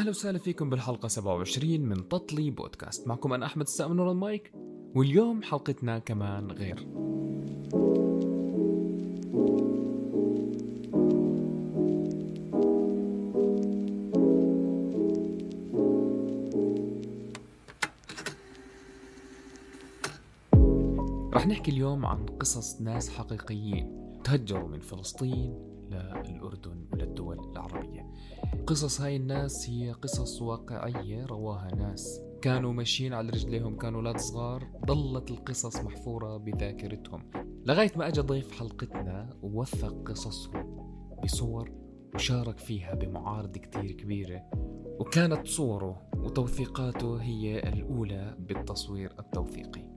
أهلا وسهلا فيكم بالحلقة 27 من تطلي بودكاست. معكم أنا أحمد السقا من المايك واليوم حلقتنا كمان غير. رح نحكي اليوم عن قصص ناس حقيقيين تهجروا من فلسطين للأردن وللدول العربية. قصص هاي الناس هي قصص واقعية رواها ناس كانوا ماشيين على رجليهم كانوا أولاد صغار ضلت القصص محفورة بذاكرتهم. لغاية ما أجى ضيف حلقتنا ووثق قصصهم بصور وشارك فيها بمعارض كتير كبيرة. وكانت صوره وتوثيقاته هي الأولى بالتصوير التوثيقي.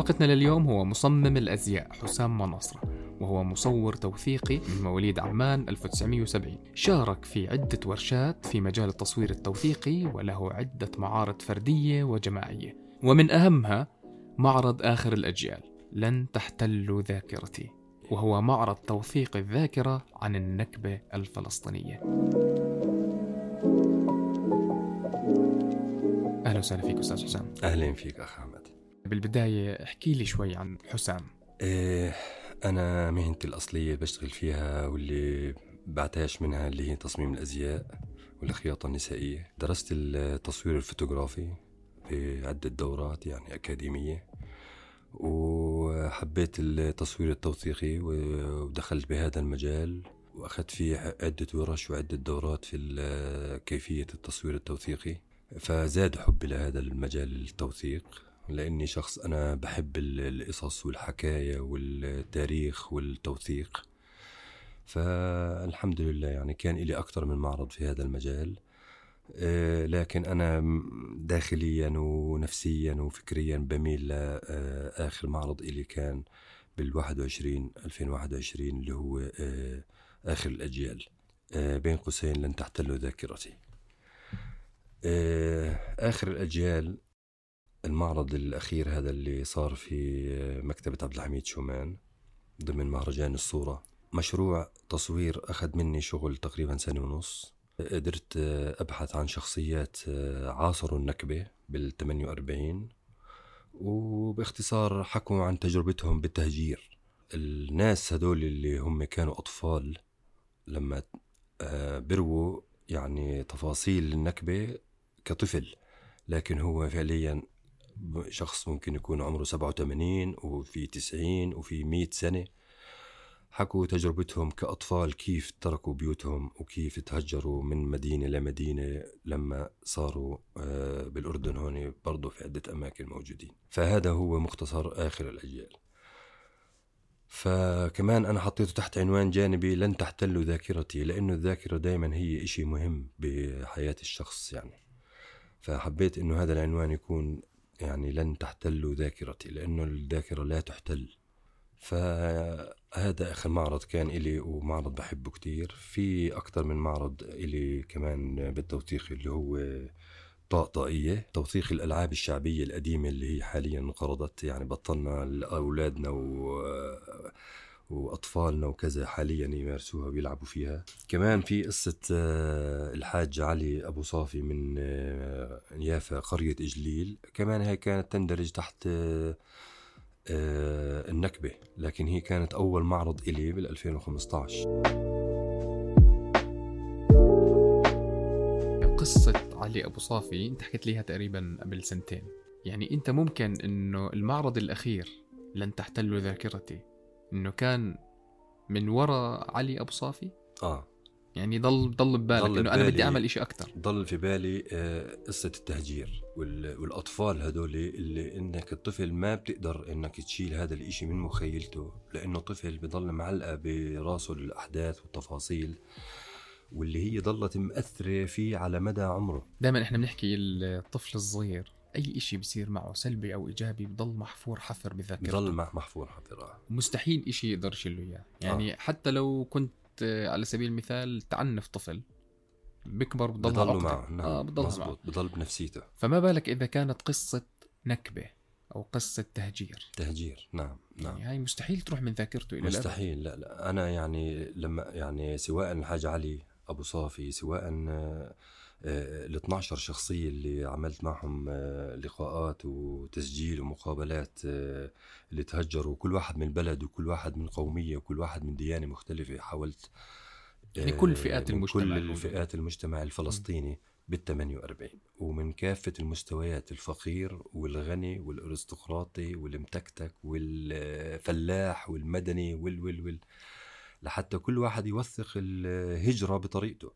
حلقتنا لليوم هو مصمم الأزياء حسام مناصرة وهو مصور توثيقي من مواليد عمان 1970 شارك في عدة ورشات في مجال التصوير التوثيقي وله عدة معارض فردية وجماعية. ومن أهمها معرض آخر الأجيال لن تحتل ذاكرتي وهو معرض توثيق الذاكرة عن النكبة الفلسطينية. أهلا وسهلا فيك أستاذ حسام. أهلا فيك أخ أحمد بالبداية احكي لي شوي عن حسام. إيه أنا مهنتي الأصلية بشتغل فيها واللي بعتاش منها اللي هي تصميم الأزياء والخياطة النسائية. درست التصوير الفوتوغرافي في عدة دورات يعني أكاديمية وحبيت التصوير التوثيقي ودخلت بهذا المجال وأخذت فيه عدة ورش وعدة دورات في كيفية التصوير التوثيقي. فزاد حبي لهذا المجال التوثيق. لأني شخص أنا بحب القصص والحكاية والتاريخ والتوثيق. فالحمد لله يعني كان لي أكثر من معرض في هذا المجال. آه، لكن أنا داخليا ونفسيا وفكريا بميل لاخر معرض إلي كان بال 21 2021 اللي هو آه، آخر الأجيال. آه، بين قوسين لن تحتل ذاكرتي. آخر الأجيال المعرض الأخير هذا اللي صار في مكتبة عبد الحميد شومان ضمن مهرجان الصورة. مشروع تصوير أخذ مني شغل تقريبا سنة ونص. قدرت أبحث عن شخصيات عاصروا النكبة بال 48 وباختصار حكوا عن تجربتهم بالتهجير. الناس هدول اللي هم كانوا أطفال لما برووا يعني تفاصيل النكبة كطفل لكن هو فعليا شخص ممكن يكون عمره 87 وفي 90 وفي 100 سنة. حكوا تجربتهم كأطفال كيف تركوا بيوتهم وكيف تهجروا من مدينة لمدينة لما صاروا آه، بالأردن هون برضو في عدة أماكن موجودين. فهذا هو مختصر آخر الأجيال. فكمان أنا حطيته تحت عنوان جانبي لن تحتل ذاكرتي لأنه الذاكرة دايما هي إشي مهم بحياة الشخص يعني. فحبيت إنه هذا العنوان يكون يعني لن تحتل ذاكرتي لأنه الذاكرة لا تحتل. فهذا آخر معرض كان إلي ومعرض بحبه كتير. في أكتر من معرض إلي كمان بالتوثيق اللي هو طاقطائية توثيق الألعاب الشعبية القديمة اللي هي حاليا انقرضت يعني بطلنا لأولادنا و وأطفالنا وكذا حاليا يمارسوها ويلعبوا فيها. كمان في قصة آه، الحاج علي أبو صافي من آه، يافا قرية إجليل. كمان هي كانت تندرج تحت آه، النكبة لكن هي كانت أول معرض إلي بال 2015 قصة علي أبو صافي أنت حكيت ليها تقريبا قبل سنتين. يعني أنت ممكن أنه المعرض الأخير لن تحتل ذاكرتي. إنه كان من وراء علي أبو صافي؟ آه. يعني ضل ضل ببالك إنه أنا بدي أعمل إشي أكثر. ضل في بالي آه، قصة التهجير والأطفال هدول اللي إنك الطفل ما بتقدر إنك تشيل هذا الإشي من مخيلته لأنه طفل بضل معلقة براسه الاحداث والتفاصيل واللي هي ضلت مأثرة فيه على مدى عمره. دائما إحنا بنحكي الطفل الصغير. أي إشي بصير معه سلبي أو إيجابي بضل محفور حفر بذاكرته. بضل محفور حفر آه. مستحيل إشي يقدر يشيله إياه. يعني آه. حتى لو كنت آه، على سبيل المثال تعنف طفل بيكبر بضل معه نعم. آه بضل مزبوط بضل بنفسيته. فما بالك إذا كانت قصة نكبة أو قصة تهجير. تهجير نعم نعم. يعني هاي مستحيل تروح من ذاكرته إلى مستحيل لا لا. أنا يعني لما يعني سواء الحاج علي أبو صافي سواء آه، ال 12 شخصية اللي عملت معهم آه، لقاءات وتسجيل ومقابلات آه، اللي تهجروا. كل واحد من بلد وكل واحد من قومية وكل واحد من ديانة مختلفة. حاولت يعني آه، كل فئات من المجتمع كل. فئات المجتمع الفلسطيني بال 48 ومن كافة المستويات الفقير والغني والأرستقراطي والمتكتك والفلاح والمدني وال وال وال لحتى كل واحد يوثق الهجرة بطريقته.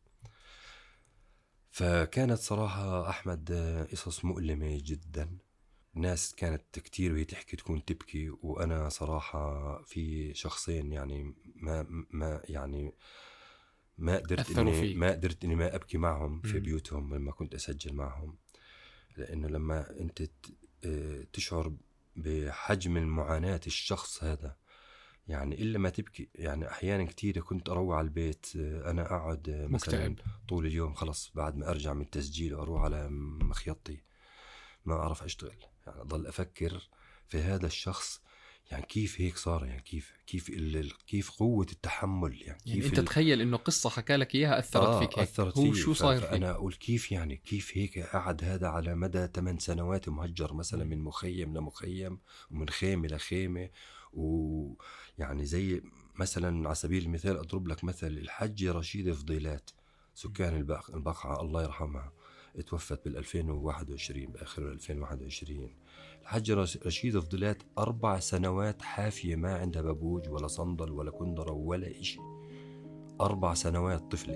فكانت صراحة أحمد قصص مؤلمة جدا ناس كانت كتير وهي تحكي تكون تبكي وأنا صراحة في شخصين يعني ما ما يعني ما قدرت إني. ما قدرت إني ما أبكي معهم في. بيوتهم لما كنت أسجل معهم لأنه لما أنت آه، تشعر بحجم المعاناة الشخص هذا يعني إلا ما تبكي. يعني أحيانا كتير كنت أروح على البيت أقعد آه، مثلا مكتئب. طول اليوم خلص بعد ما أرجع من التسجيل وأروح على مخيطتي. ما أعرف أشتغل. يعني أضل أفكر في هذا الشخص. يعني كيف هيك صار؟ يعني كيف كيف كيف قوة التحمل؟ يعني كيف يعني انت تخيل إنه قصة حكى لك إياها أثرت آه فيك هيك. أثرت هو شو صاير فيك؟ فانا أقول كيف يعني كيف هيك قعد هذا على مدى 8 سنوات مهجر مثلا من مخيم لمخيم ومن خيمة لخيمة ويعني زي مثلا على سبيل المثال أضرب لك مثل الحجه رشيده فضيلات سكان البق- البقعة الله يرحمها توفت بال 2021 بآخر 2021 الحجة رش- رشيدة فضلات أربع سنوات حافية ما عندها بابوج ولا صندل ولا كندرة ولا إشي. أربع سنوات طفلة.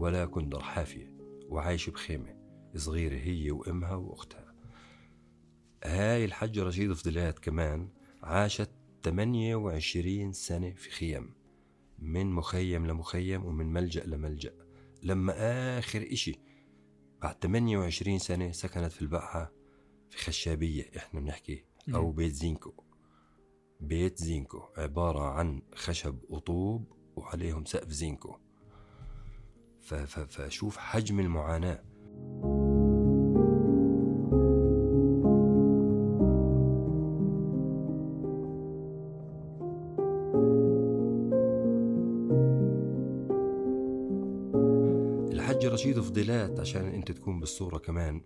ولا كندر حافية وعايشة بخيمة صغيرة هي وأمها وأختها. هاي الحجة رشيدة فضلات كمان عاشت 28 سنة في خيم من مخيم لمخيم ومن ملجأ لملجأ. لما آخر إشي بعد 28 سنة سكنت في البقعة في خشابية إحنا بنحكي أو. بيت زينكو. بيت زينكو عبارة عن خشب وطوب وعليهم سقف زينكو. فشوف حجم المعاناة. الحجة رشيدة فضيلات عشان انت تكون بالصورة كمان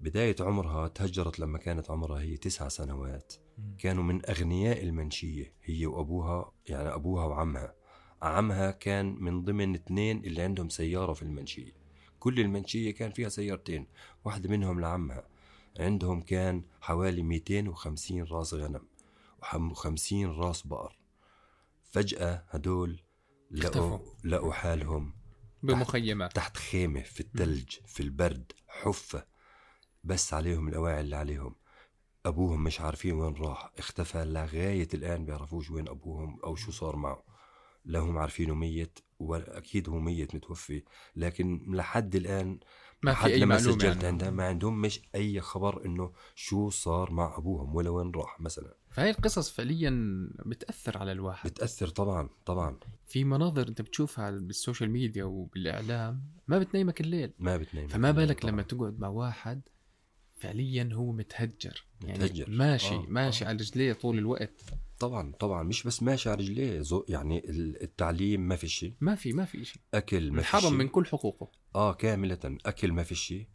بداية عمرها تهجرت لما كانت عمرها هي تسع سنوات. كانوا من أغنياء المنشية هي وأبوها يعني أبوها وعمها. عمها كان من ضمن اثنين اللي عندهم سيارة في المنشية. كل المنشية كان فيها سيارتين واحدة منهم لعمها. عندهم كان حوالي 250 راس غنم و50 راس بقر. فجأة هدول لقوا. لقوا حالهم بمخيمات تحت خيمة في الثلج في البرد حفة. بس عليهم الأواعي اللي عليهم. أبوهم مش عارفين وين راح. اختفى لغاية الآن بيعرفوش وين أبوهم أو شو صار معه لا هم عارفينه ميت وأكيد هو ميت متوفي لكن لحد الآن ما في أي لما معلومة سجلت. عندها ما عندهم مش أي خبر إنه شو صار مع أبوهم ولا وين راح مثلا فهي القصص فعليا بتأثر على الواحد بتأثر طبعا طبعا في مناظر أنت بتشوفها بالسوشيال ميديا وبالإعلام ما بتنيمك الليل ما بتنام فما بالك طبعاً. لما تقعد مع واحد فعليا هو متهجر. يعني متهجر. ماشي آه، ماشي آه. على رجليه طول الوقت. طبعا طبعا مش بس ماشي على رجليه زو- يعني ال- التعليم ما في شيء. ما في ما في شيء. أكل ما في شيء. من كل حقوقه. آه كاملة. أكل ما في شيء.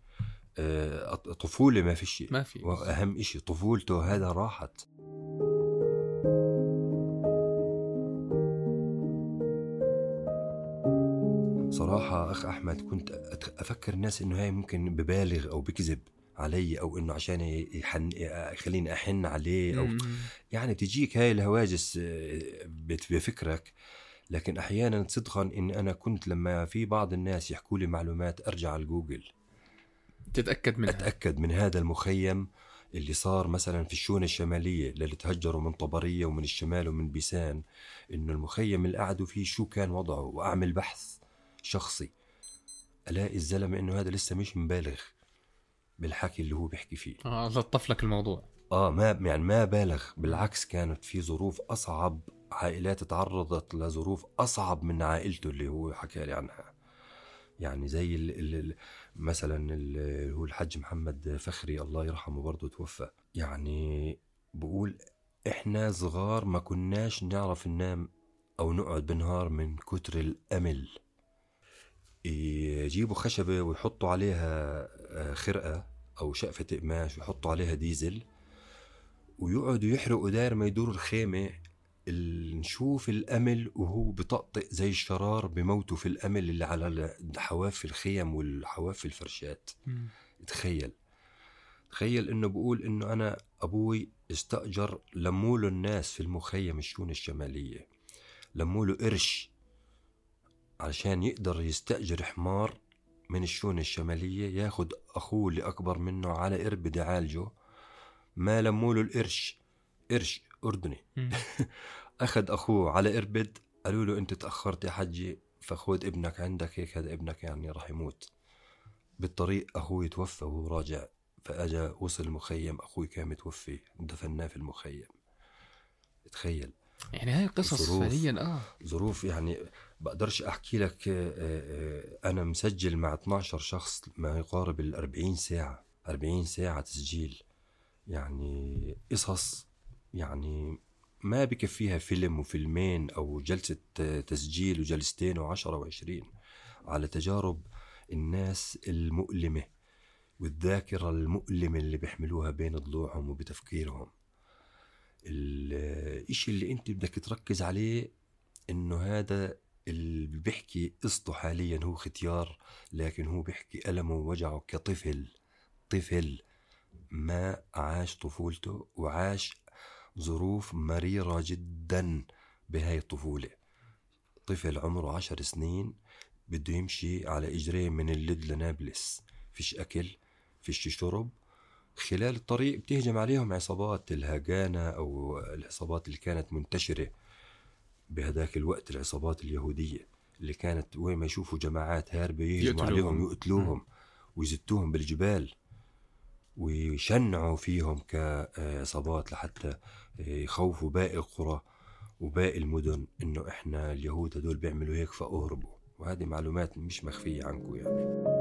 آه طفولة ما في شيء. ما في. وأهم إشي طفولته هذا راحت. صراحة أخ أحمد كنت أفكر الناس إنه هاي ممكن ببالغ أو بكذب. علي أو إنه عشان يحن يخليني أحن عليه مم. يعني تجيك هاي الهواجس آه، بفكرك. لكن أحيانا صدقا إن أنا كنت لما في بعض الناس يحكوا لي معلومات أرجع على جوجل. تتأكد منها. أتأكد من هذا المخيم اللي صار مثلا في الشونه الشمالية للي تهجروا من طبرية ومن الشمال ومن بيسان إنه المخيم اللي قعدوا فيه شو كان وضعه؟ وأعمل بحث شخصي. ألاقي الزلمة إنه هذا لسه مش مبالغ. بالحكي اللي هو بيحكي فيه. آه لطف لك الموضوع. آه ما يعني ما بالغ بالعكس كانت في ظروف أصعب عائلات تعرضت لظروف أصعب من عائلته اللي هو حكى لي عنها. يعني زي ال ال مثلا اللي هو الحج محمد فخري الله يرحمه برضه توفى. يعني بقول إحنا صغار ما كناش نعرف ننام أو نقعد بالنهار من كتر الأمل. يجيبوا خشبة ويحطوا عليها آه، أو شقفة قماش ويحطوا عليها ديزل ويقعدوا يحرقوا داير ما يدور الخيمة نشوف الأمل وهو بطقطق زي الشرار بموته في الأمل اللي على حواف الخيم والحواف الفرشات. تخيل. تخيل إنه بقول إنه أنا أبوي استأجر لموله الناس في المخيم الشون الشمالية لموله قرش عشان يقدر يستأجر حمار من الشون الشمالية ياخد أخوه اللي أكبر منه على قرب يعالجه ما لموله القرش قرش أردني. أخذ أخوه على إربد قالوا له أنت تأخرت يا حجي فخذ ابنك عندك هيك هذا ابنك يعني راح يموت. بالطريق أخوي توفى وهو راجع فأجا وصل المخيم أخوي كان متوفي دفناه في المخيم. تخيل. يعني هاي قصص فعليا آه. ظروف يعني بقدرش أحكي لك آه، آه، أنا مسجل مع 12 شخص ما يقارب ال 40 ساعة 40 ساعة تسجيل. يعني قصص يعني ما بكفيها فيلم وفيلمين أو جلسة تسجيل وجلستين وعشرة وعشرين. على تجارب الناس المؤلمة والذاكرة المؤلمة اللي بيحملوها بين ضلوعهم وبتفكيرهم. الاشي اللي أنت بدك تركز عليه إنه هذا اللي بيحكي قصته حاليا هو ختيار لكن هو بيحكي ألمه ووجعه كطفل. طفل ما عاش طفولته وعاش ظروف مريرة جدا بهاي الطفولة. طفل عمره عشر سنين بده يمشي على إجريه من اللد لنابلس. فيش أكل فيش شرب. خلال الطريق بتهجم عليهم عصابات الهجانة أو العصابات اللي كانت منتشرة. بهداك الوقت العصابات اليهودية اللي كانت وين ما يشوفوا جماعات هاربة يهجموا عليهم يقتلوهم ويزتوهم بالجبال ويشنعوا فيهم كعصابات لحتى يخوفوا باقي القرى وباقي المدن إنه إحنا اليهود هدول بيعملوا هيك فأهربوا. وهذه معلومات مش مخفية عنكم يعني.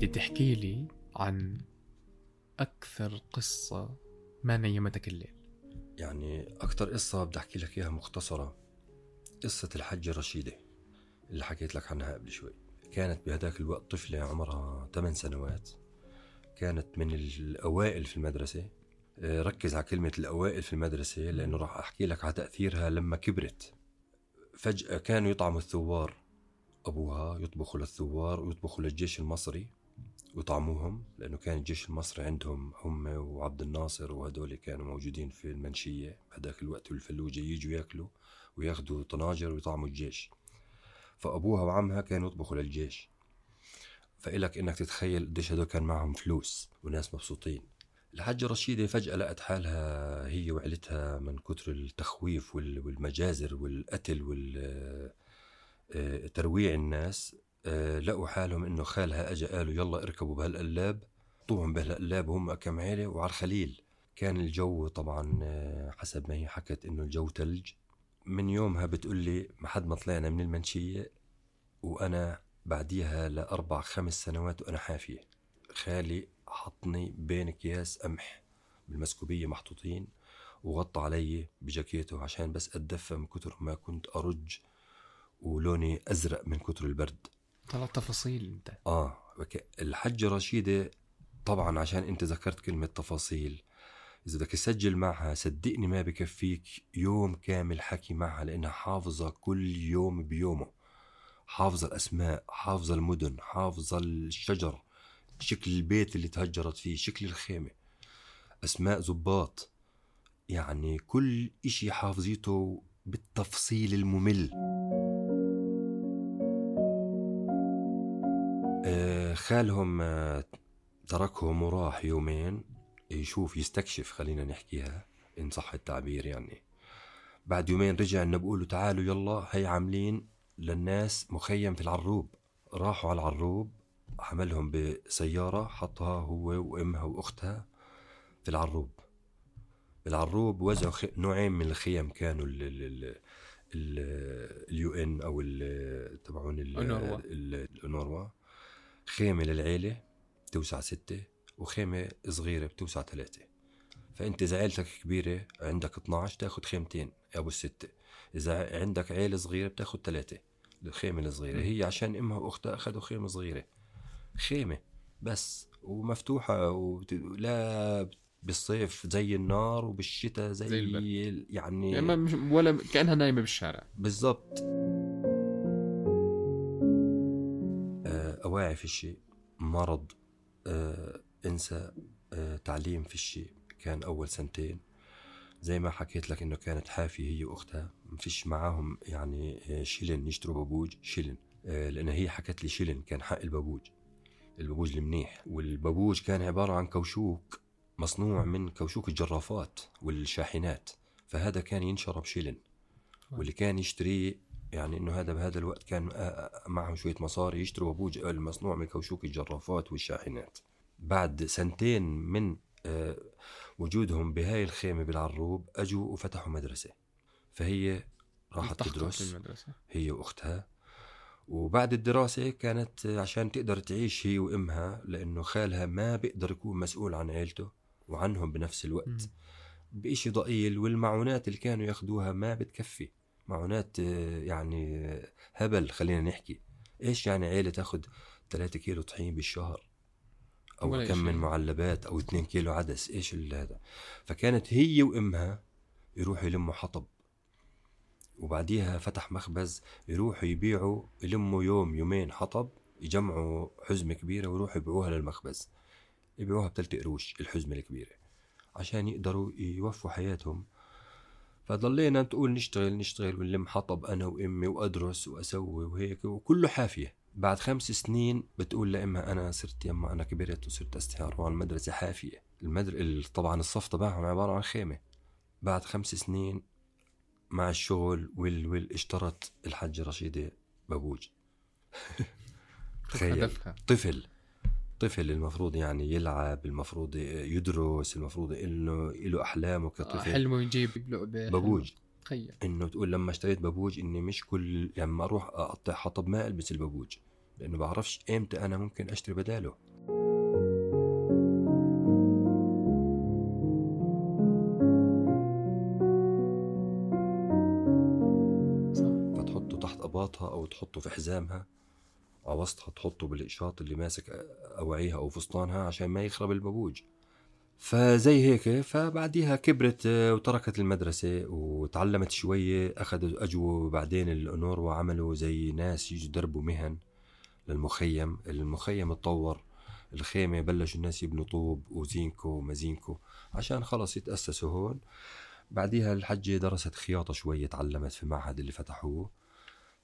بدي تحكي لي عن أكثر قصة ما نيمتك الليل؟ يعني أكثر قصة بدي أحكي لك إياها مختصرة. قصة الحجة رشيدة اللي حكيت لك عنها قبل شوي. كانت بهداك الوقت طفلة عمرها 8 سنوات. كانت من الأوائل في المدرسة. آه، ركز على كلمة الأوائل في المدرسة لأنه راح أحكي لك على تأثيرها لما كبرت. فجأة كانوا يطعموا الثوار. أبوها يطبخوا للثوار ويطبخوا للجيش المصري. وطعموهم لأنه كان الجيش المصري عندهم هم وعبد الناصر وهدول كانوا موجودين في المنشية. بهداك الوقت والفلوجة يجوا يأكلوا ويأخذوا طناجر ويطعموا الجيش. فأبوها وعمها كانوا يطبخوا للجيش. فإلك إنك تتخيل قديش هدول كان معهم فلوس وناس مبسوطين. الحجة رشيدة فجأة لقت حالها هي وعيلتها من كتر التخويف والمجازر والقتل الناس آه، لقوا حالهم إنه خالها اجى قالوا يلا اركبوا بهالقلاب. طوهم بهالقلاب وهم كم عيلة وعلى الخليل. كان الجو طبعا آه، حسب ما هي حكت إنه الجو تلج. من يومها بتقول لي ما حد ما طلعنا من المنشية وأنا بعديها لأربع خمس سنوات وأنا حافية. خالي حطني بين أكياس قمح بالمسكوبية محطوطين وغطى علي بجاكيته عشان بس أتدفى من كتر ما كنت أرج ولوني أزرق من كتر البرد. طلع تفاصيل انت. آه الحجه رشيدة طبعا عشان أنت ذكرت كلمة تفاصيل. إذا بدك تسجل معها صدقني ما بكفيك يوم كامل حكي معها لأنها حافظة كل يوم بيومه. حافظة الأسماء حافظة المدن حافظة الشجر شكل البيت اللي تهجرت فيه شكل الخيمة. أسماء زباط يعني كل إشي حافظيته بالتفصيل الممل. خالهم آه، تركهم وراح يومين. يشوف يستكشف خلينا نحكيها إن صح التعبير يعني. بعد يومين رجع إنه بقولوا تعالوا يلا هي عاملين للناس مخيم في العروب. راحوا على العروب حملهم بسيارة حطها هو وأمها وأختها في العروب. بالعروب وزعوا خ... نوعين من الخيم كانوا ال ال ال اليو إن أو تبعون الأونروا. خيمة للعيلة بتوسع ستة وخيمة صغيرة بتوسع ثلاثة. فأنت إذا عيلتك كبيرة عندك 12 تاخد خيمتين أبو الستة. إذا عندك عيلة صغيرة بتاخد ثلاثة. الخيمة الصغيرة. هي عشان أمها وأختها أخذوا خيمة صغيرة. خيمة بس ومفتوحة وبت... لا بالصيف زي النار وبالشتاء زي, زي البرد. يعني يعني ولا كأنها نايمة بالشارع. بالضبط. آه، أواعي فيش مرض آه، انسى آه، تعليم فيش كان أول سنتين. زي ما حكيت لك إنه كانت حافية هي وأختها ما فيش معاهم يعني آه، شيلن يشتروا بابوج شيلن. آه، لأن هي حكت لي شيلن كان حق البابوج البابوج المنيح. والبابوج كان عبارة عن كوشوك مصنوع من كوشوك الجرافات والشاحنات. فهذا كان ينشرب شيلن. واللي كان يشتريه يعني إنه هذا بهذا الوقت كان معهم شوية مصاري يشتروا ابوج المصنوع من كوشوك الجرافات والشاحنات. بعد سنتين من وجودهم بهاي الخيمة بالعروب أجوا وفتحوا مدرسة. فهي راحت تدرس. هي وأختها. وبعد الدراسة كانت عشان تقدر تعيش هي وأمها لأنه خالها ما بيقدر يكون مسؤول عن عيلته وعنهم بنفس الوقت. بإشي ضئيل والمعونات اللي كانوا ياخدوها ما بتكفي. معونات آه، يعني آه، هبل خلينا نحكي. إيش يعني عيلة تاخد 3 كيلو طحين بالشهر؟ أو كم. من معلبات أو 2 كيلو عدس. إيش هذا؟ فكانت هي وإمها يروحوا يلموا حطب. وبعديها فتح مخبز يروحوا يبيعوا يلموا يوم يومين حطب يجمعوا حزمة كبيرة ويروحوا يبيعوها للمخبز. يبيعوها بثلاث قروش الحزمة الكبيرة عشان يقدروا يوفوا حياتهم فضلينا تقول نشتغل نشتغل ونلم حطب أنا وأمي وأدرس وأسوي وهيك وكله حافية. بعد خمس سنين بتقول لامها أنا صرت يما أنا كبرت وصرت استحار المدرسة حافية. المدر... ال- طبعا الصف تبعهم عبارة عن خيمة. بعد خمس سنين مع الشغل وال وال اشترت الحجه رشيدة بابوج. تخيل. طفل. طفل المفروض يعني يلعب المفروض يدرس المفروض إنه له احلامه آه، كطفل حلمه يجيب لعبه بابوج تخيل. إنه تقول لما اشتريت بابوج إني مش كل لما أروح أقطع حطب ما ألبس البابوج لأنه بعرفش إمتى أنا ممكن أشتري بداله. فتحطه تحت أباطها أو تحطه في حزامها. وسطها تحطه بالقشاط اللي ماسك أواعيها أو فستانها عشان ما يخرب البابوج. فزي هيك فبعديها كبرت وتركت المدرسة وتعلمت شوية أخذوا أجوا بعدين الأنور وعملوا زي ناس يجوا يدربوا مهن للمخيم. المخيم اتطور الخيمة بلشوا الناس يبنوا طوب وزينكو ومزينكو عشان خلص يتأسسوا هون. بعديها الحجة درست خياطة شوية تعلمت في معهد اللي فتحوه.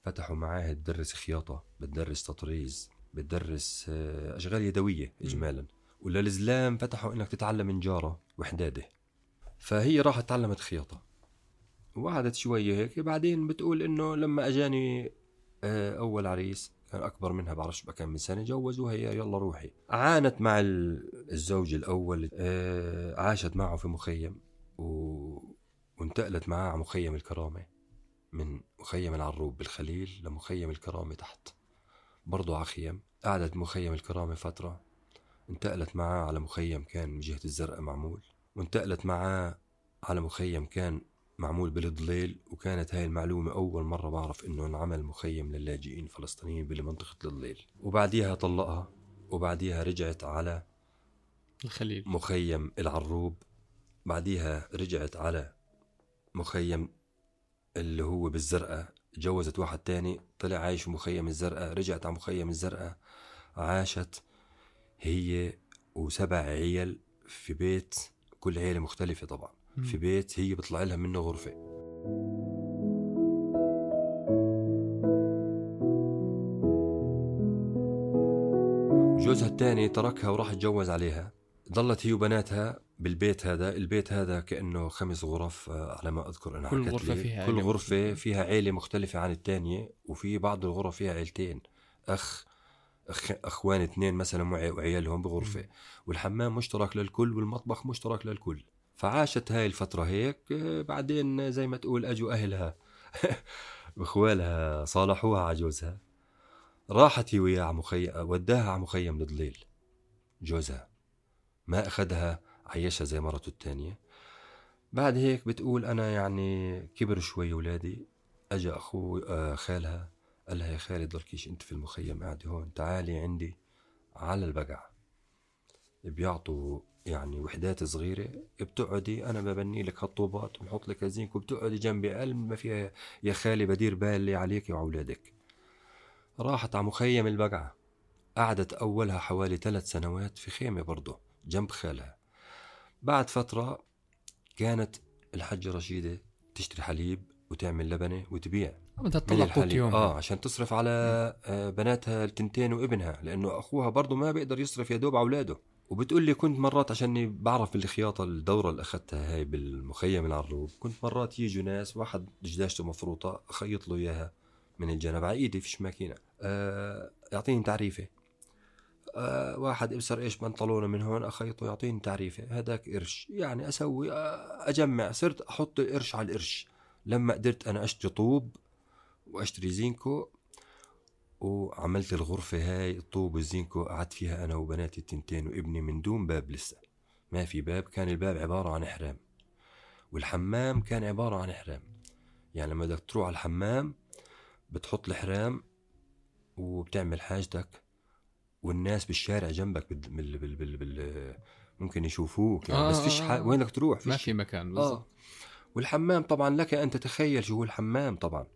فتحوا معاهد تدرس خياطة بتدرس تطريز بتدرس آه، أشغال يدوية إجمالا. وللزلام فتحوا إنك تتعلم نجارة وحدادة. فهي راحت تعلمت خياطة. وقعدت شوية هيك بعدين بتقول إنه لما أجاني آه، أول عريس كان أكبر منها بعرفش بقى كم من سنة جوزوها هي يلا روحي. عانت مع ال- الزوج الأول آه، عاشت معه في مخيم و... وانتقلت معاه على مخيم الكرامة من مخيم العروب بالخليل لمخيم الكرامة تحت. برضو على خيم قعدت مخيم الكرامة فترة انتقلت معاه على مخيم كان من جهة الزرقاء معمول وانتقلت معاه على مخيم كان معمول بالضليل وكانت هاي المعلومة أول مرة بعرف إنه انعمل مخيم للاجئين الفلسطينيين بمنطقة الضليل. وبعديها طلقها وبعديها رجعت على الخليل. مخيم العروب بعديها رجعت على مخيم اللي هو بالزرقاء. جوزت واحد تاني طلع عايش في مخيم الزرقاء رجعت على مخيم الزرقاء. عاشت هي وسبع عيال في بيت كل عيلة مختلفة طبعا. مم. في بيت هي بيطلع لها منه غرفة. وجوزها الثاني تركها وراح اتجوز عليها. ضلت هي وبناتها بالبيت هذا البيت هذا كأنه خمس غرف آه، على ما أذكر أنا كل لي. فيها كل مختلفة. فيها عيلة مختلفة عن الثانية وفي بعض الغرف فيها عيلتين أخ أخ أخوان اثنين مثلا وعي- وعيالهم بغرفة مم. والحمام مشترك للكل والمطبخ مشترك للكل فعاشت هاي الفترة هيك آه، بعدين زي ما تقول أجوا أهلها بإخوالها صالحوها على جوزها راحت هي وياه على مخيم وداها على مخيم الضليل جوزها ما أخذها عيشها زي مرته الثانية بعد هيك بتقول أنا يعني كبر شوي ولادي. أجا أخو آه، خالها قال لها يا خالي ضلكيش أنت في المخيم قاعدة هون تعالي عندي على البقع بيعطوا يعني وحدات صغيرة بتقعدي أنا ببني لك هالطوبات وبحط لك هزينك وبتقعدي جنبي قال ما فيها يا خالي بدير بالي عليك وعولادك راحت على مخيم البقعة. قعدت أولها حوالي ثلاث سنوات في خيمة برضه جنب خالها. بعد فترة كانت الحجة رشيدة تشتري حليب وتعمل لبنة وتبيع. بدها تطلع قوت يوم آه عشان تصرف على آه بناتها التنتين وابنها لأنه أخوها برضه ما بيقدر يصرف يا دوب على أولاده. وبتقول لي كنت مرات عشاني بعرف بالخياطة الدورة اللي أخذتها هاي بالمخيم العروب كنت مرات يجوا ناس واحد جداشته مفروطة أخيط له إياها من الجنب على إيدي فيش ماكينة. آه يعطيني تعريفة. آه واحد ابصر إيش بنطلونه من هون اخيطه يعطيني تعريفة. هذاك قرش. يعني أسوي آه أجمع. صرت أحط القرش على القرش. لما قدرت أنا أشتري طوب وأشتري زينكو وعملت الغرفة هاي. الطوب والزينكو قعدت فيها أنا وبناتي التنتين وابني من دون باب لسه. ما في باب كان الباب عبارة عن حرام والحمام كان عبارة عن حرام يعني لما بدك تروح على الحمام بتحط الحرام وبتعمل حاجتك. والناس بالشارع جنبك بال... بال... بال... بال... بال... ممكن يشوفوك يعني آه، بس فيش آه،. آه. وين بدك تروح ما فيش في مكان آه بالضبط والحمام طبعا لك أن تتخيل شو هو الحمام طبعا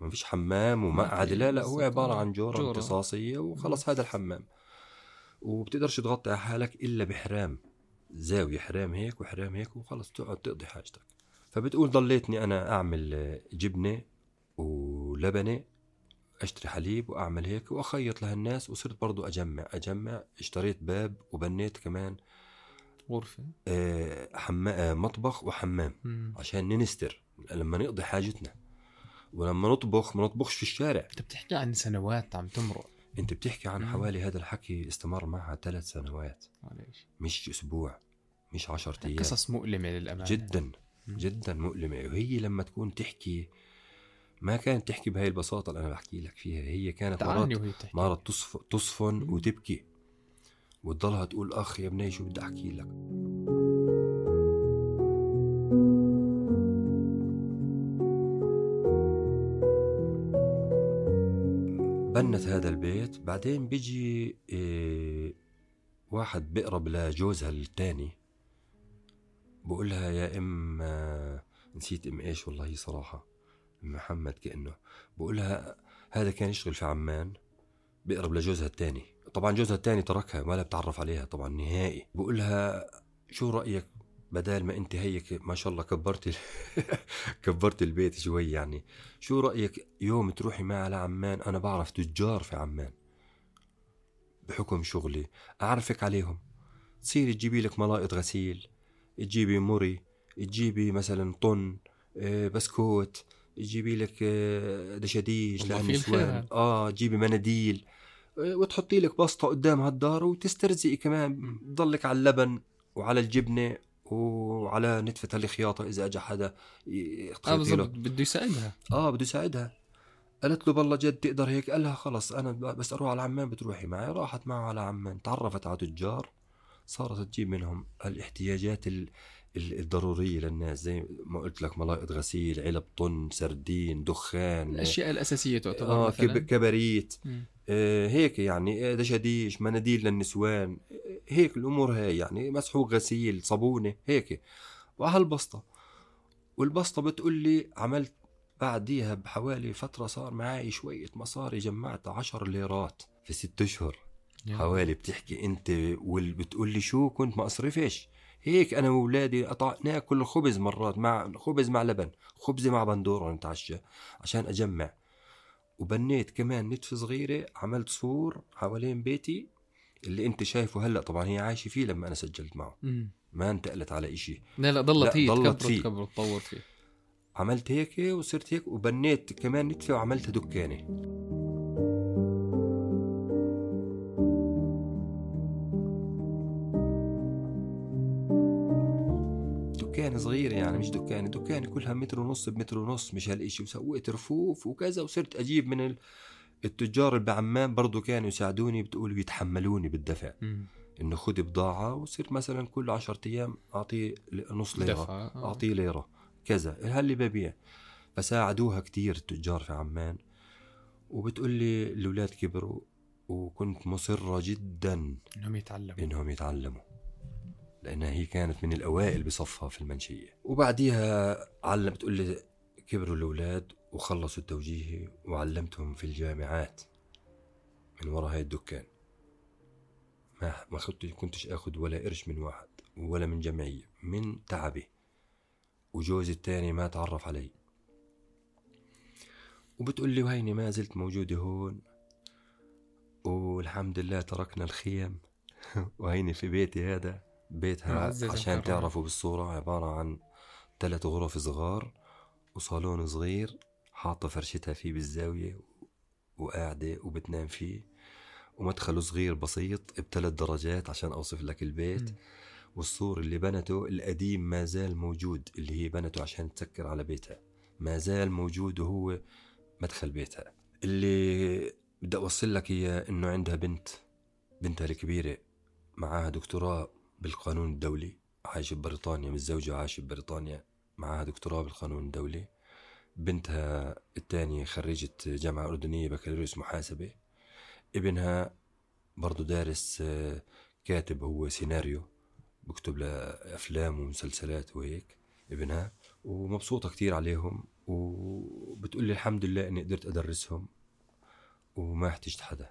ما فيش حمام ومقعد لا لا هو عبارة آه. عن جوره, جورة. امتصاصية وخلص هذا الحمام وبتقدرش تغطي على حالك إلا بحرام زاوية حرام هيك وحرام هيك وخلص تقعد تقضي حاجتك فبتقول ضليتني أنا أعمل آه، جبنة ولبنة أشتري حليب وأعمل هيك وأخيط لهالناس وصرت برضو أجمع أجمع اشتريت باب وبنيت كمان غرفة. آه، حما... آه، مطبخ وحمام مم. عشان ننستر لما نقضي حاجتنا. ولما نطبخ ما نطبخش في الشارع. أنت بتحكي عن سنوات عم تمرق. أنت بتحكي عن مم. حوالي هذا الحكي استمر معها ثلاث سنوات. معلش مش أسبوع مش عشرة أيام. قصص مؤلمة للأمانة. جدا مم. جدا مؤلمة. وهي لما تكون تحكي ما كانت تحكي بهاي البساطة اللي أنا بحكي لك فيها. هي كانت مرات مرات تصف... تصفن. وتبكي. وتضلها تقول أخ يا بني شو بدي أحكي لك؟ بنت هذا البيت. بعدين بيجي إيه واحد بيقرب لجوزها الثاني بقول لها يا إم آه، نسيت إم إيش والله صراحة. محمد كأنه بقول لها هذا كان يشتغل في عمان بيقرب لجوزها الثاني طبعا جوزها الثاني تركها ولا بتعرف عليها طبعا نهائي. بقول لها شو رأيك؟ بدال ما أنت هيك ما شاء الله كبرتي كبرت البيت شوي يعني. شو رأيك يوم تروحي معي على عمان أنا بعرف تجار في عمان. بحكم شغلي أعرفك عليهم. تصيري تجيبي لك ملائط غسيل تجيبي مري تجيبي مثلا طن آه، بسكوت تجيبي لك آه، دشاديش للنسوان. آه تجيبي مناديل. آه، وتحطي لك بسطة قدام هالدار وتسترزقي كمان. تضلك على اللبن وعلى الجبنة وعلى نتفة الخياطة إذا أجى حدا آه بالضبط. بده يساعدها. آه بده يساعدها. قالت له بالله جد تقدر هيك؟ قال لها خلص أنا بس أروح على عمان بتروحي معي. راحت معه على عمان. تعرفت على تجار. صارت تجيب منهم الإحتياجات ال- ال- الضرورية للناس. زي ما قلت لك ملائط غسيل علب طن سردين دخان الأشياء الأساسية تعتبر آه مثلا. كب- كبريت مم. آه هيك يعني آه، دشاديش مناديل للنسوان. آه، هيك الأمور هاي يعني مسحوق غسيل صابونة هيك. وهالبسطه والبسطة بتقول لي عملت بعديها بحوالي فترة صار معي شوية مصاري جمعت عشر ليرات في ست أشهر. يا. حوالي بتحكي أنت وبتقول لي شو كنت ما أصرفش. هيك أنا واولادي نأكل خبز مرات مع خبز مع لبن خبزه مع بندورة نتعشى عشان أجمع. وبنيت كمان نتفة صغيرة عملت سور حوالين بيتي اللي أنت شايفه هلأ. طبعا هي عايشة فيه لما أنا سجلت معه. مم. ما انتقلت على إشي. لا لا ضلت هي ضلت فيه. تكبر تطور فيه. عملت هيك وصرت هيك وبنيت كمان نتفة وعملتها دكانة. دكان صغير يعني مش دكان دكان كلها متر ونص بمتر ونص مش هالإشي. وسويت رفوف وكذا وصرت أجيب من ال- التجار اللي بعمان برضو كانوا يساعدوني بتقول بيتحملوني بالدفع. إنه خذ بضاعة وصرت مثلا كل عشرة أيام أعطيه نص ليرة. دفع آه. أعطيه ليرة. كذا هاللي ببيع. فساعدوها كتير التجار في عمان. وبتقول لي الأولاد كبروا وكنت مصرة جدا إنهم يتعلموا. إنهم يتعلموا. لانها هي كانت من الأوائل بصفها في المنشية. وبعديها علم بتقول لي كبروا الأولاد وخلصوا التوجيهي وعلمتهم في الجامعات من وراء هاي الدكان. ما ما كنت كنتش آخذ ولا قرش من واحد ولا من جمعية من تعبي. وجوزي التاني ما تعرف علي. وبتقول لي وهيني ما زلت موجودة هون. والحمد لله تركنا الخيم وهيني في بيتي هذا. بيتها عشان. تعرفوا بالصورة عبارة عن ثلاث غرف صغار وصالون صغير حاطة فرشتها فيه بالزاوية وقاعدة وبتنام فيه ومدخله صغير بسيط بثلاث درجات عشان أوصف لك البيت مم. والسور اللي بنته القديم ما زال موجود اللي هي بنته عشان تسكر على بيتها ما زال موجود وهو مدخل بيتها اللي بدي أوصل لك إياه إنه عندها بنت بنتها الكبيرة معاها دكتوراه بالقانون الدولي. عايشة ببريطانيا متزوجة وعايشة ببريطانيا معاها دكتوراه بالقانون الدولي. بنتها الثانية خريجة جامعة أردنية بكالوريوس محاسبة. ابنها برضو دارس آه، كاتب هو سيناريو بكتب لها أفلام ومسلسلات وهيك ابنها ومبسوطة كتير عليهم وبتقول لي الحمد لله إني قدرت أدرسهم وما احتجت حدا.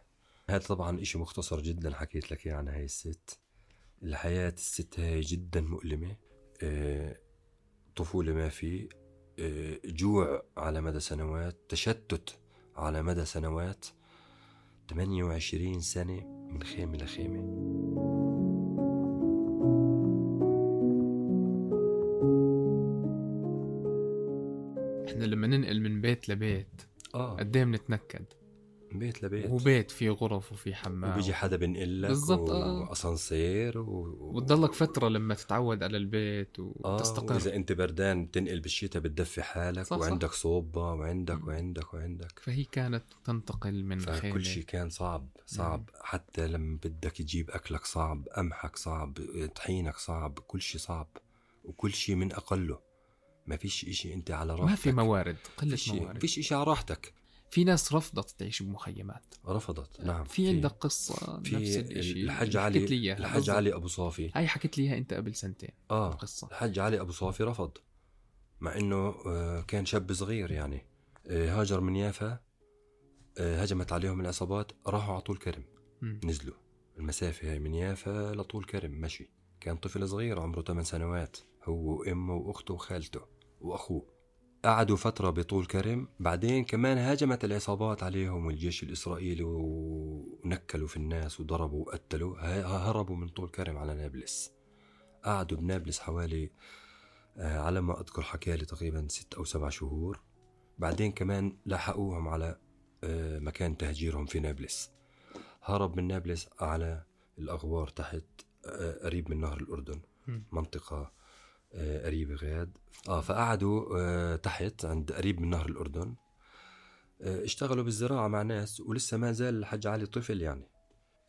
هذا طبعا إشي مختصر جدا حكيت لك إياه عن هاي الست. الحياة الست هاي جدا مؤلمة. آه، طفولة ما في. آه، جوع على مدى سنوات. تشتت على مدى سنوات. 28 سنة من خيمة لخيمة. إحنا لما ننقل من بيت لبيت آه. قد إيه بنتنكد؟ بيت لبيت. وبيت فيه غرف وفيه حمام. وبيجي حدا بنقل لك بالضبط، آه. وأسانسير و... وتضلك فترة لما تتعود على البيت وتستقر. وإذا أنت بردان بتنقل بالشتاء بتدفي حالك صح،. وعندك صوبة وعندك مم. وعندك وعندك. فهي كانت تنتقل من خيمة. فكل شيء كان صعب صعب. حتى لما بدك تجيب أكلك صعب قمحك صعب طحينك صعب كل شيء صعب. وكل شيء من أقله. ما فيش إشي أنت على راحتك. ما في موارد قلة فيش موارد. فيش إشي على راحتك. في ناس رفضت تعيش بمخيمات. رفضت نعم في عندك نفس في الشيء الحج حكيت لي علي إياها الحج. علي أبو صافي. هاي حكيت لي إياها أنت قبل سنتين آه القصة الحج علي أبو صافي رفض مع إنه آه، كان شاب صغير يعني. آه، هاجر من يافا آه، هجمت عليهم العصابات راحوا على طول كرم. مم. نزلوا. المسافة هاي من يافا لطول كرم مشي. كان طفل صغير عمره 8 سنوات هو وأمه وأخته وخالته وأخوه. قعدوا فترة بطول كرم بعدين كمان هاجمت العصابات عليهم والجيش الإسرائيلي ونكلوا في الناس وضربوا وقتلوا. هربوا من طول كرم على نابلس. قعدوا بنابلس حوالي آه، على ما أذكر حكالي تقريبا ست أو سبع شهور. بعدين كمان لحقوهم على آه، مكان تهجيرهم في نابلس. هرب من نابلس على الأغوار تحت آه، قريب من نهر الأردن. منطقة آه، قريبة غاد. آه فقعدوا آه، تحت عند قريب من نهر الأردن. آه، اشتغلوا بالزراعة مع ناس ولسه ما زال الحج علي طفل يعني.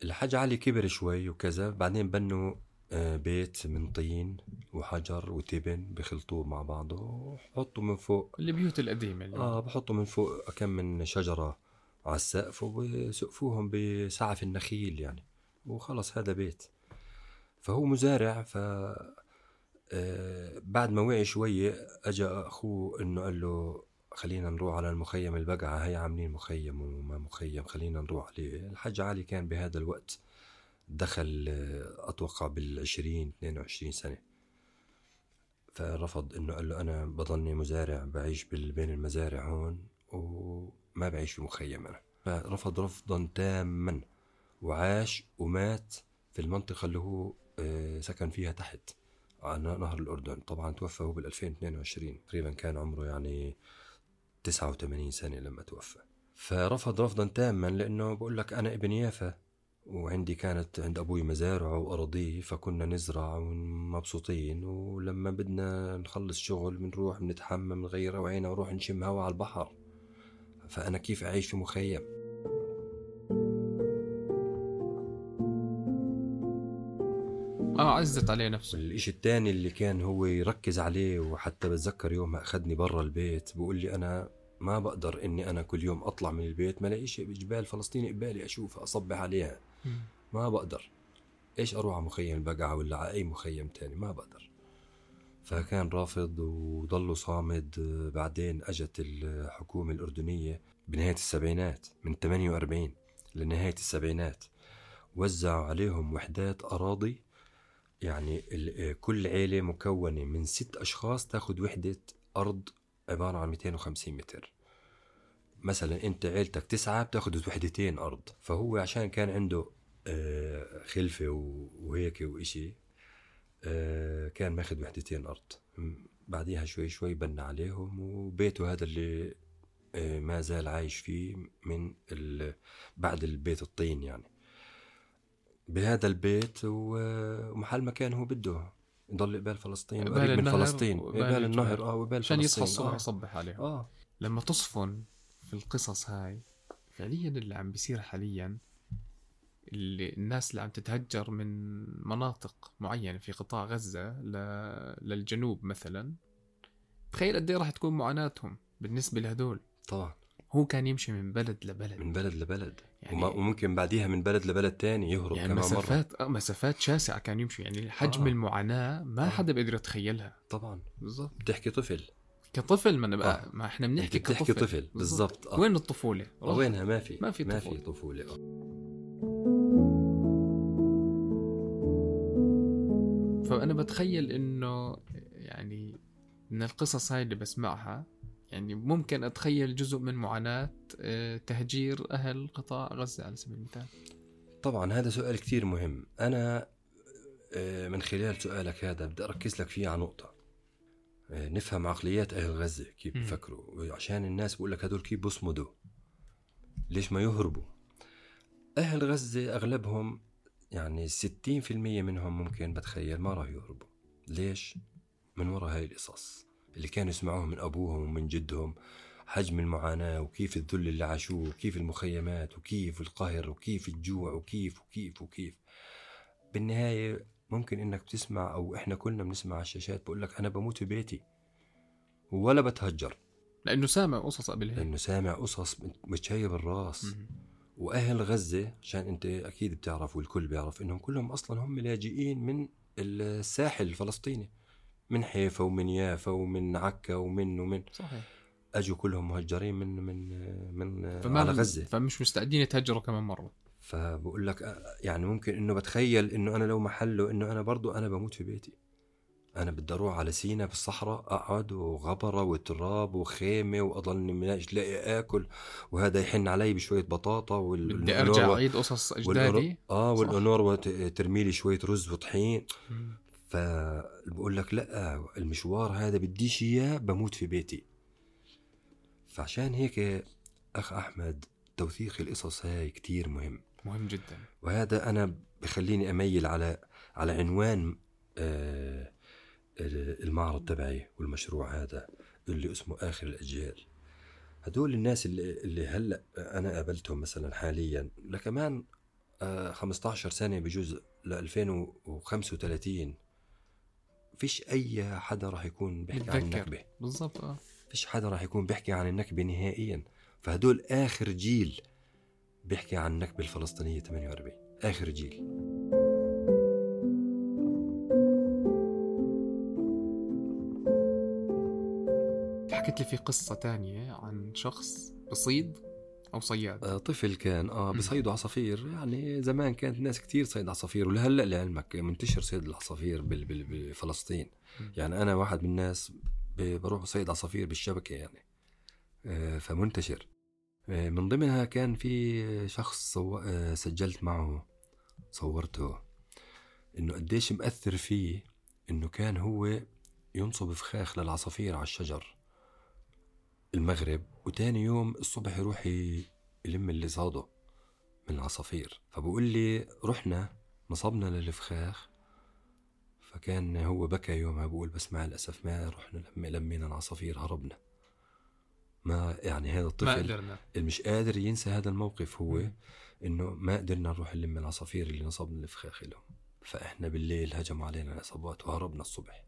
الحج علي كبر شوي وكذا بعدين بنوا آه، بيت من طين وحجر وتبن بخلطوه مع بعضه وحطوا من فوق. البيوت القديمة اللي آه بحطوا من فوق كم من شجرة على السقف وبسقفوهم بسعف النخيل يعني. وخلص هذا بيت. فهو مزارع ف آه، بعد ما وعي شوية أجا أخوه إنه قال له خلينا نروح على المخيم البقعة هي عاملين مخيم وما مخيم خلينا نروح عليه. الحج علي كان بهذا الوقت دخل آه، أتوقع بالعشرين 22 سنة. فرفض إنه قال له أنا بضلني مزارع بعيش بين المزارع هون وما بعيش في مخيم أنا. فرفض رفضا تاما وعاش ومات في المنطقة اللي هو آه، سكن فيها تحت. على نهر الأردن طبعا توفى هو بال 2022 تقريبا كان عمره يعني 89 سنة لما توفى. فرفض رفضا تاما لأنه بقول لك أنا ابن يافا وعندي كانت عند أبوي مزارعه وأراضيه فكنا نزرع ومبسوطين ولما بدنا نخلص شغل بنروح بنتحمم نغير روعينا ونروح نشم هوا على البحر. فأنا كيف أعيش في مخيم؟ آه عزت عليه نفسه. الإشي الثاني اللي كان هو يركز عليه وحتى بتذكر يوم ما أخذني برا البيت بقول لي أنا ما بقدر إني أنا كل يوم أطلع من البيت ما لاقيش جبال فلسطين قبالي أشوفها أصبح عليها. ما بقدر. إيش أروح على مخيم البقعة ولا على أي مخيم تاني؟ ما بقدر. فكان رافض وضله صامد. بعدين أجت الحكومة الأردنية بنهاية السبعينات من 48 لنهاية السبعينات. وزعوا عليهم وحدات أراضي يعني ال- كل عيلة مكونة من ست أشخاص تاخد وحدة أرض عبارة عن 250 متر. مثلا أنت عيلتك تسعة بتاخد وحدتين أرض فهو عشان كان عنده آه، خلفة وهيك وإشي آه، كان ماخد وحدتين أرض. بعديها شوي شوي بنى عليهم وبيته هذا اللي آه، ما زال عايش فيه من بعد البيت الطين يعني. بهذا البيت ومحل ما كان هو بده يضل قبال فلسطين وقريب من فلسطين قبال. النهر آه وقبال عشان يصحى فلسطين. الصبح آه. يصبح عليهم آه لما تصفن في القصص هاي فعليا اللي عم بيصير حاليا اللي الناس اللي عم تتهجر من مناطق معينة في قطاع غزة ل... للجنوب مثلا تخيل قد إيه راح تكون معاناتهم بالنسبة لهدول طبعا هو كان يمشي من بلد لبلد من بلد لبلد يعني- وممكن بعديها من بلد لبلد تاني يهرب يعني كمان مرة مسافات آه، مسافات شاسعة كان يمشي يعني حجم آه. المعاناة ما آه. حدا بيقدر يتخيلها طبعا بالضبط بتحكي طفل كطفل ما نبقى آه. ما إحنا بنحكي أنت بتحكي كطفل طفل بالضبط آه. وين الطفولة؟ راح. وينها ما في ما في ما في طفولة. طفولة آه. فأنا بتخيل إنه يعني من القصص هاي اللي بسمعها يعني ممكن أتخيل جزء من معاناة آه، تهجير أهل قطاع غزة على سبيل المثال. طبعا هذا سؤال كتير مهم. أنا آه، من خلال سؤالك هذا بدي أركز لك فيه على نقطة. آه، نفهم عقليات أهل غزة كيف. بفكروا. عشان الناس بقول لك هدول كيف بصمدوا. ليش ما يهربوا؟ أهل غزة أغلبهم يعني 60% منهم ممكن بتخيل ما راح يهربوا. ليش؟ من وراء هاي القصص. اللي كانوا يسمعوها من أبوهم ومن جدهم حجم المعاناة وكيف الذل اللي عاشوه وكيف المخيمات وكيف القهر وكيف الجوع وكيف وكيف وكيف. بالنهاية ممكن إنك بتسمع أو إحنا كلنا بنسمع على الشاشات بقول لك أنا بموت في بيتي ولا بتهجر. لأنه سامع قصص قبل هيك لأنه سامع قصص متشيب الراس. مم. وأهل غزة عشان أنت أكيد بتعرف والكل بيعرف إنهم كلهم أصلا هم لاجئين من الساحل الفلسطيني. من حيفا ومن يافا ومن عكا ومن ومن. صحيح. أجوا كلهم مهجرين من من من فما على غزة. فمش مستعدين يتهجروا كمان مرة. فبقول لك يعني ممكن إنه بتخيل إنه أنا لو محله إنه أنا برضو أنا بموت في بيتي. أنا بدي أروح على سينا بالصحراء أقعد وغبرة وتراب وخيمة واضلني مش لاقي آكل. وهذا يحن علي بشوية بطاطا وال بدي أرجع أعيد قصص أجدادي. آه صح. والانور ترمي لي شوية رز وطحين. فبقول لك لا المشوار هذا بديش إياه بموت في بيتي. فعشان هيك أخ أحمد توثيق القصص هاي كتير مهم. مهم جدا. وهذا أنا بخليني أميل على على عنوان آه المعرض تبعي والمشروع هذا اللي اسمه آخر الأجيال. هدول الناس اللي, اللي هلأ أنا قابلتهم مثلا حاليا لكمان آه 15 سنة بجوز ل 2035 فيش أي حدا راح يكون بيحكي عن. النكبة. بالضبط آه. فيش حدا راح يكون بيحكي عن النكبة نهائيا. فهدول آخر جيل بيحكي عن النكبة الفلسطينية 48 آخر جيل. حكيت لي في قصة تانية عن شخص بصيد. أو صياد. آه، طفل كان آه. بصيدوا عصافير. يعني زمان كانت ناس كتير تصيد عصافير ولهلا لعلمك منتشر صيد العصافير بفلسطين. يعني أنا واحد من الناس بروح صيد عصافير بالشبكة يعني. آه، فمنتشر. آه، من ضمنها كان في شخص صو... آه، سجلت معه صورته إنه قديش مأثر فيه إنه كان هو ينصب فخاخ للعصافير على الشجر. المغرب وتاني يوم الصبح يروح يلم اللي صاده من العصافير. فبقول لي رحنا نصبنا للفخاخ. فكان هو بكى يومها بقول بس مع الأسف ما رحنا لما لمينا العصافير هربنا. ما يعني هذا ما الطفل قدرنا. اللي مش قادر ينسى هذا الموقف هو. إنه ما قدرنا نروح نلم العصافير اللي نصبنا الفخاخ لهم. فإحنا بالليل هجموا علينا العصابات وهربنا الصبح.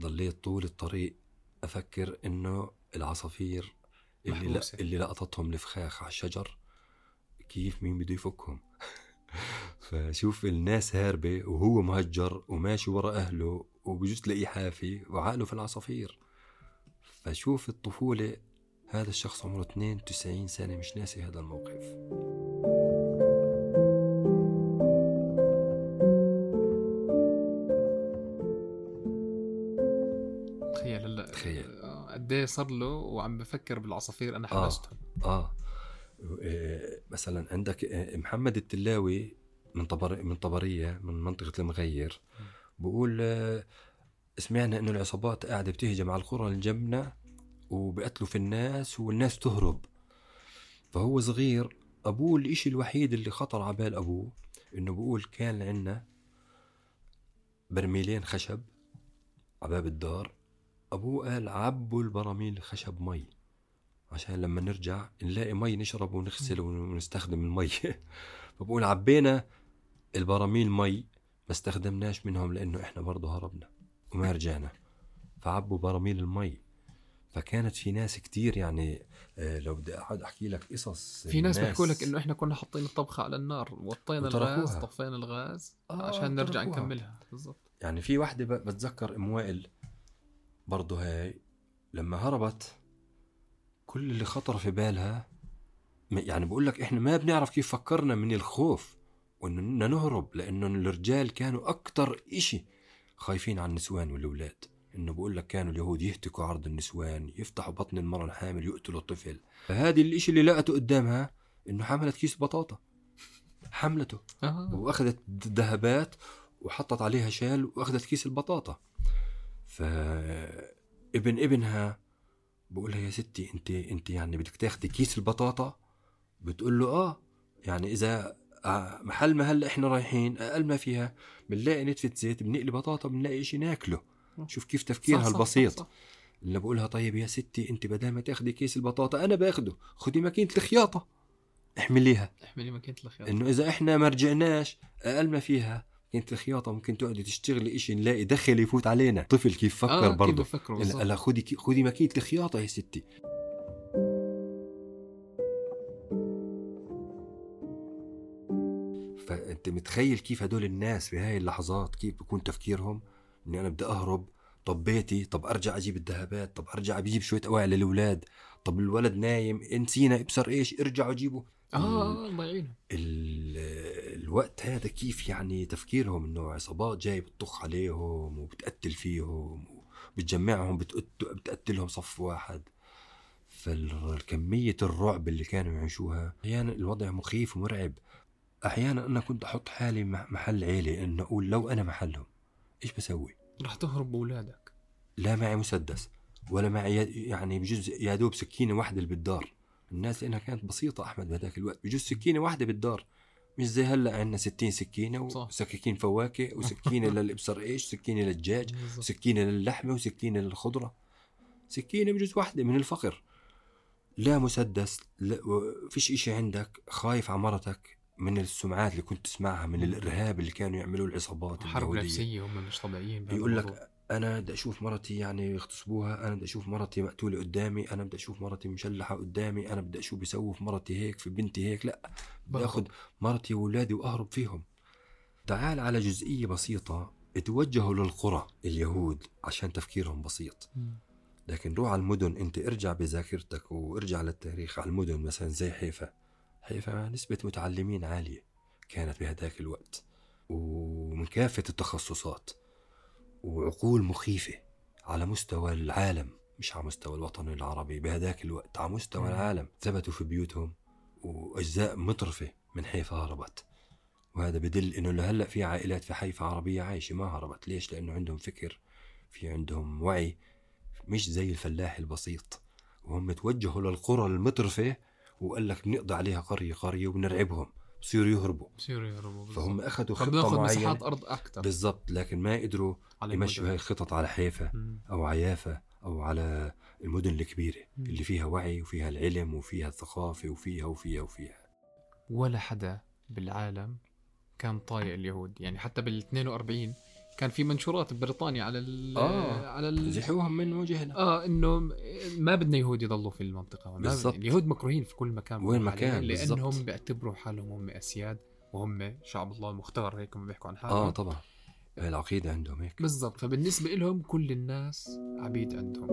ضليت طول الطريق أفكر إنه العصافير اللي لا. اللي لقطتهم الفخاخ على الشجر كيف مين بده يفكهم؟ فشوف الناس هاربة وهو مهجر وماشي ورا أهله وبجوز تلاقيه حافي وعقله في العصافير. فشوف الطفولة هذا الشخص عمره 92 سنة مش ناسي هذا الموقف. قد إيه صار له وعم بفكر بالعصافير أنا. حبستهم آه. إيه، مثلا عندك إيه، محمد التلاوي من طبر من طبرية من منطقة المغير بقول آه، سمعنا إنه العصابات قاعدة بتهجم على القرى اللي جنبنا وبقتلوا في الناس والناس تهرب. فهو صغير أبوه الإشي الوحيد اللي خطر على بال أبوه إنه بقول كان عندنا برميلين خشب على باب الدار. أبوه قال عبوا البراميل خشب مي. عشان لما نرجع نلاقي مي نشرب ونغسل ونستخدم المي. فبقول عبينا البراميل مي ما استخدمناش منهم لأنه إحنا برضه هربنا وما رجعنا. فعبوا براميل المي. فكانت في ناس كتير يعني آه، لو بدي اقعد أحكي لك قصص في ناس بيحكوا لك إنه إحنا كنا حاطين الطبخة على النار وطينا. الغاز طفينا الغاز آه، عشان نرجع تركوها. نكملها. بالضبط. يعني في وحدة بتذكر ام وائل برضه هاي لما هربت كل اللي خطر في بالها يعني بقول لك إحنا ما بنعرف كيف فكرنا من الخوف وإنه نهرب لإنه الرجال كانوا أكتر إشي خايفين على النسوان والأولاد. إنه بقول لك كانوا اليهود يهتكوا عرض النسوان يفتحوا بطن المرأة الحامل يقتلوا الطفل. فهذه الإشي اللي لقته قدامها إنه حملت كيس بطاطا. حملته. آه. وأخذت ذهبات وحطت عليها شال وأخذت كيس البطاطا. فابن ابنها بقول لها يا ستي انت انت يعني بدك تاخدي كيس البطاطا؟ بتقول له آه يعني إذا آه، محل ما هلأ إحنا رايحين أقل ما فيها بنلاقي نتفة زيت بنقلي بطاطا بنلاقي شيء ناكله. شوف كيف تفكيرها صح، البسيط. صح، صح. اللي بقولها طيب يا ستي انت بدل ما تاخدي كيس البطاطا أنا باخده. خدي ماكينة الخياطة. احمليها. احملي ماكينة الخياط إنه إذا إحنا ما رجعناش أقل ما فيها كنت الخياطة ممكن تقعدي تشتغلي إشي نلاقي دخل يفوت علينا. طفل كيف فكر آه، آه كيف برضه. لا. لا، خدي خدي ماكينة الخياطة يا ستي. فأنت متخيل كيف هدول الناس في هاي اللحظات كيف بيكون تفكيرهم؟ إني أنا بدي أهرب طب بيتي طب أرجع أجيب الذهبات طب أرجع أجيب شوية اواعي للأولاد طب الولد نايم نسينا إبصر إيش ارجعوا جيبوا. آه آه، الله يعينهم. ال- الوقت هذا كيف يعني تفكيرهم إنه عصابات جاي بتطخ عليهم وبتقتل فيهم وبتجمعهم بتقت- بتقتلهم صف واحد؟ فالكمية الرعب اللي كانوا يعيشوها أحيانا الوضع مخيف ومرعب. أحيانا أنا كنت أحط حالي محل عيلة إنه أقول لو أنا محلهم إيش بسوي؟ رح تهرب بأولادك. لا معي مسدس ولا معي يعني بجوز يا دوب سكينة واحدة اللي بالدار الناس لانها كانت بسيطة أحمد بهذاك الوقت بجوز سكينة واحدة بالدار مش زي هلا عندنا 60 سكينة. وسكاكين فواكه وسكينة للابصر إيش سكينة للدجاج بالضبط. سكينة للحمة وسكينة للخضرة سكينة بجوز واحدة من الفقر لا مسدس لا فيش إشي عندك خايف على مرتك من السمعات اللي كنت تسمعها من الإرهاب اللي كانوا يعملوه العصابات حرب. نفسية هم مش طبيعيين بهذا يقول الموضوع. لك أنا بدي أشوف مرتي يعني يغتصبوها أنا بدي أشوف مرتي مقتولة قدامي أنا بدي أشوف مرتي مشلحة قدامي أنا بدي أشوف بيسووا في مرتي هيك في بنتي هيك لا بدي بهرب. اخذ مرتي واولادي وأهرب فيهم تعال على جزئية بسيطة توجهوا للقرى اليهود عشان تفكيرهم بسيط. لكن روح على المدن انت ارجع بذاكرتك وارجع للتاريخ على المدن مثلا زي حيفا حيفا نسبة متعلمين عالية كانت بهداك الوقت ومن كافة التخصصات وعقول مخيفة على مستوى العالم مش على مستوى الوطن العربي بهداك الوقت على مستوى. العالم ثبتوا في بيوتهم وأجزاء مطرفة من حيفا هربت. وهذا بدل إنه لهلا في عائلات في حيفا عربيه عايشة ما هربت. ليش؟ لأنه عندهم فكر في عندهم وعي مش زي الفلاح البسيط. وهم توجهوا للقرى المطرفه وقال لك بنقضي عليها قرية قرية وبنرعبهم. بصيروا يهربوا. بصيروا يهربوا بالضبط. فهم أخذوا خطة مساحات معينة. أرض أكثر بالضبط. لكن ما قدروا يمشوا هاي الخطط على حيفا أو على يافا أو على المدن الكبيرة مم. اللي فيها وعي وفيها العلم وفيها الثقافة وفيها وفيها وفيها ولا حدا بالعالم كان طايق اليهود يعني حتى بال 42 كان في منشورات ببريطانيا على ال آه. على ال زحوهم من وجهنا آه إنه ما بدنا يهود يضلوا في المنطقة بالضبط. اليهود مكروهين في كل مكان وين بروحوا ما كان، عليه، لانهم. بيعتبروا حالهم هم أسياد وهم شعب الله المختار هيك هم بيحكوا عن حالهم آه طبعا هاي العقيدة عندهم هيك. بالضبط. فبالنسبة لهم كل الناس عبيد عندهم.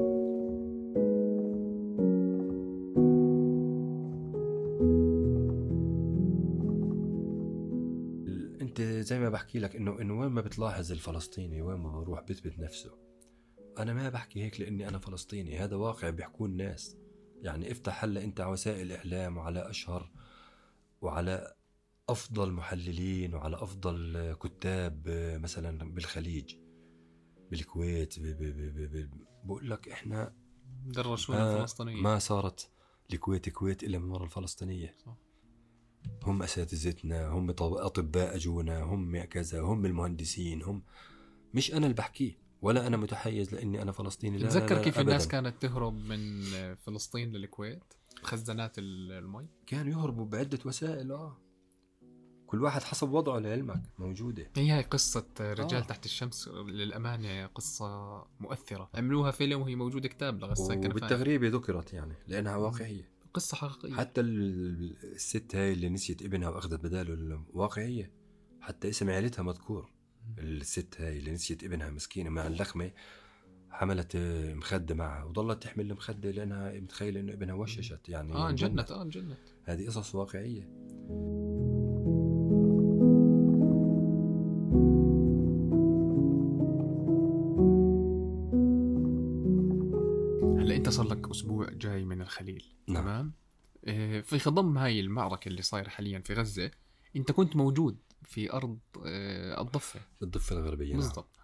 أنت زي ما بحكي لك انه إنه وين ما بتلاحظ الفلسطيني وين ما بروح بثبت نفسه. أنا ما بحكي هيك لأني أنا فلسطيني. هذا واقع بيحكوه الناس يعني افتح هلأ أنت على وسائل الاعلام وعلى أشهر وعلى أفضل محللين وعلى أفضل كتاب آه، مثلا بالخليج بالكويت بقول لك إحنا درشونا ما, الفلسطينية. ما صارت الكويت كويت إلا من وراء الفلسطينية. صح. هم أساتذتنا هم طب- أطباء أجونا هم كذا هم المهندسين هم مش أنا اللي بحكيه ولا أنا متحيز لإني أنا فلسطيني لا تتذكر كيف أبداً. الناس كانت تهرب من فلسطين للكويت؟ خزانات ال- المي؟ كانوا يهربوا بعدة وسائل آه. كل واحد حسب وضعه لعلمك موجودة. هي هاي قصة رجال آه. آه. تحت الشمس للأمانة قصة مؤثرة. عملوها فيلم وهي موجودة كتاب لغسان وبالتغريبة ذكرت يعني لأنها واقعية. قصة حقيقية. حتى ال- الست هاي اللي نسيت ابنها وأخذت بداله الواقعية حتى اسم عيلتها مذكور. الست هاي اللي نسيت ابنها مسكينة مع اللخمة حملت آه، مخدة معها وظلت تحمل المخدة لأنها متخيلة إنه ابنها وطشت يعني آه انجنت. انجنت آه انجنت. هذه قصص واقعية. انت صار لك أسبوع جاي من الخليل نعم. تمام؟ آه، في خضم هاي المعركة اللي صايرة حاليا في غزة أنت كنت موجود في أرض آه، الضفة. الضفة الغربية نعم. بالضبط.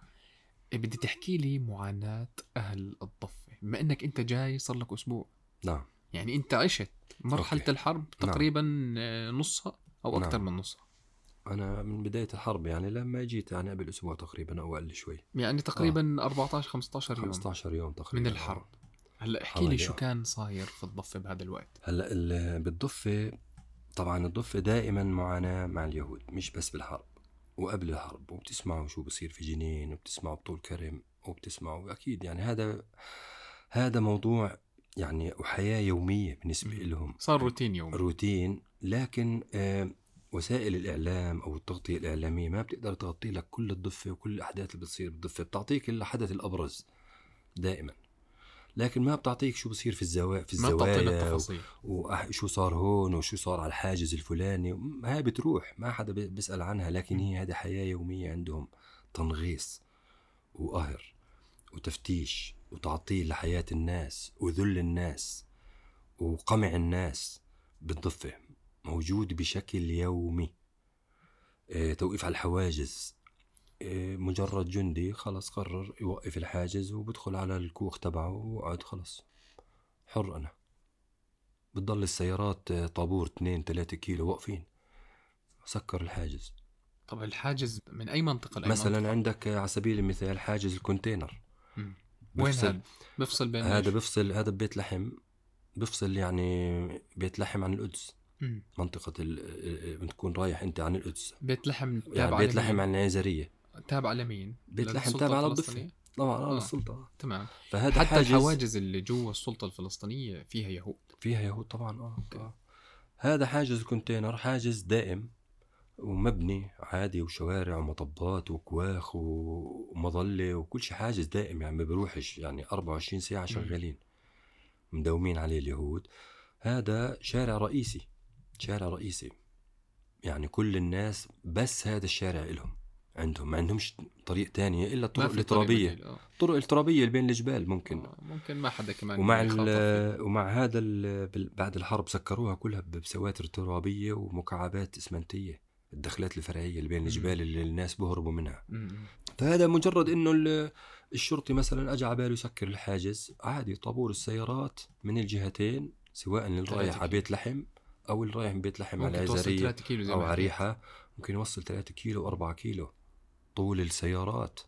آه، بدي تحكي لي معاناة أهل الضفة بما إنك أنت جاي صار لك أسبوع. نعم. يعني أنت عشت مرحلة أوكي. الحرب نعم. تقريبا آه، نصها أو أكثر نعم. من نصها. أنا من بداية الحرب يعني لما جيت يعني قبل أسبوع تقريبا أو أقل شوي. يعني تقريبا 14 15 يوم. 15 يوم تقريبا من الحرب. هلأ احكي لي شو. كان صاير في الضفة بهذا الوقت هلأ ال- بالضفة طبعا الضفة دائما معاناة مع اليهود مش بس بالحرب وقبل الحرب وبتسمعوا شو بصير في جنين وبتسمعوا بطول كرم وبتسمعوا أكيد يعني هذا هذا موضوع يعني وحياة يومية بالنسبة. لهم صار روتين يومي روتين لكن آه، وسائل الإعلام أو التغطية الإعلامية ما بتقدر تغطي لك كل الضفة وكل الأحداث اللي بتصير بالضفة بتعطيك الحدث الأبرز دائما لكن ما بتعطيك شو بصير في الزوايا في ما الزوايا التفاصيل. وشو صار هون وشو صار على الحاجز الفلاني. هاي بتروح ما حدا بي- بيسأل عنها لكن هي هذه حياة يومية عندهم. تنغيص وقهر وتفتيش وتعطيل لحياة الناس وذل الناس وقمع الناس بالضفة. موجود بشكل يومي. آه، توقيف على الحواجز. مجرد جندي خلص قرر يوقف الحاجز وبدخل على الكوخ تبعه وقعد خلص حر أنا. بتضل السيارات آه، طابور 2 3 كيلو واقفين. سكر الحاجز. طب الحاجز من أي منطقة؟ لاي مثلا منطقة؟ عندك آه، على سبيل المثال حاجز الكونتينر. مم. وين هذا؟ بفصل بين هذا؟ بفصل هذا ببيت لحم. بفصل يعني بيت لحم عن القدس. مم. منطقة ال... ال- بتكون رايح أنت عن القدس. بيت لحم يعني بيت لحم؟ عن العيزرية تابع لمين بيت لحم للسلطة تابع للضفة. الفلسطينية؟ طبعا آه. آه. السلطة تمام فهذا حتى حاجز الحواجز اللي جوا السلطة الفلسطينية فيها يهود فيها يهود طبعا آه. آه. هذا حاجز كونتينر حاجز دائم ومبني عادي وشوارع ومطبات وكواخ ومظلة وكل شيء حاجز دائم يعني ما بيروحش يعني 24 ساعة شغالين مداومين عليه اليهود هذا شارع رئيسي شارع رئيسي يعني كل الناس بس هذا الشارع إلهم عندهم ما عندهمش طريق تانية إلا ما الطرق آه. الطرق الترابية اللي بين الجبال ممكن آه، ممكن ما حدا كمان ومع ومع هذا بعد الحرب سكروها كلها بسواتر ترابيه ومكعبات إسمنتية الدخلات الفرعية اللي بين مم. الجبال اللي الناس بهربوا منها مم. فهذا مجرد إنه ال- الشرطي مثلا اجى على باله يسكر الحاجز عادي طابور السيارات من الجهتين سواء اللي رايح على. بيت لحم أو اللي رايح من بيت لحم على ممكن توصل العزاريه 3 كيلو زي أو. عريحه ممكن يوصل 3 كيلو 4 كيلو طول السيارات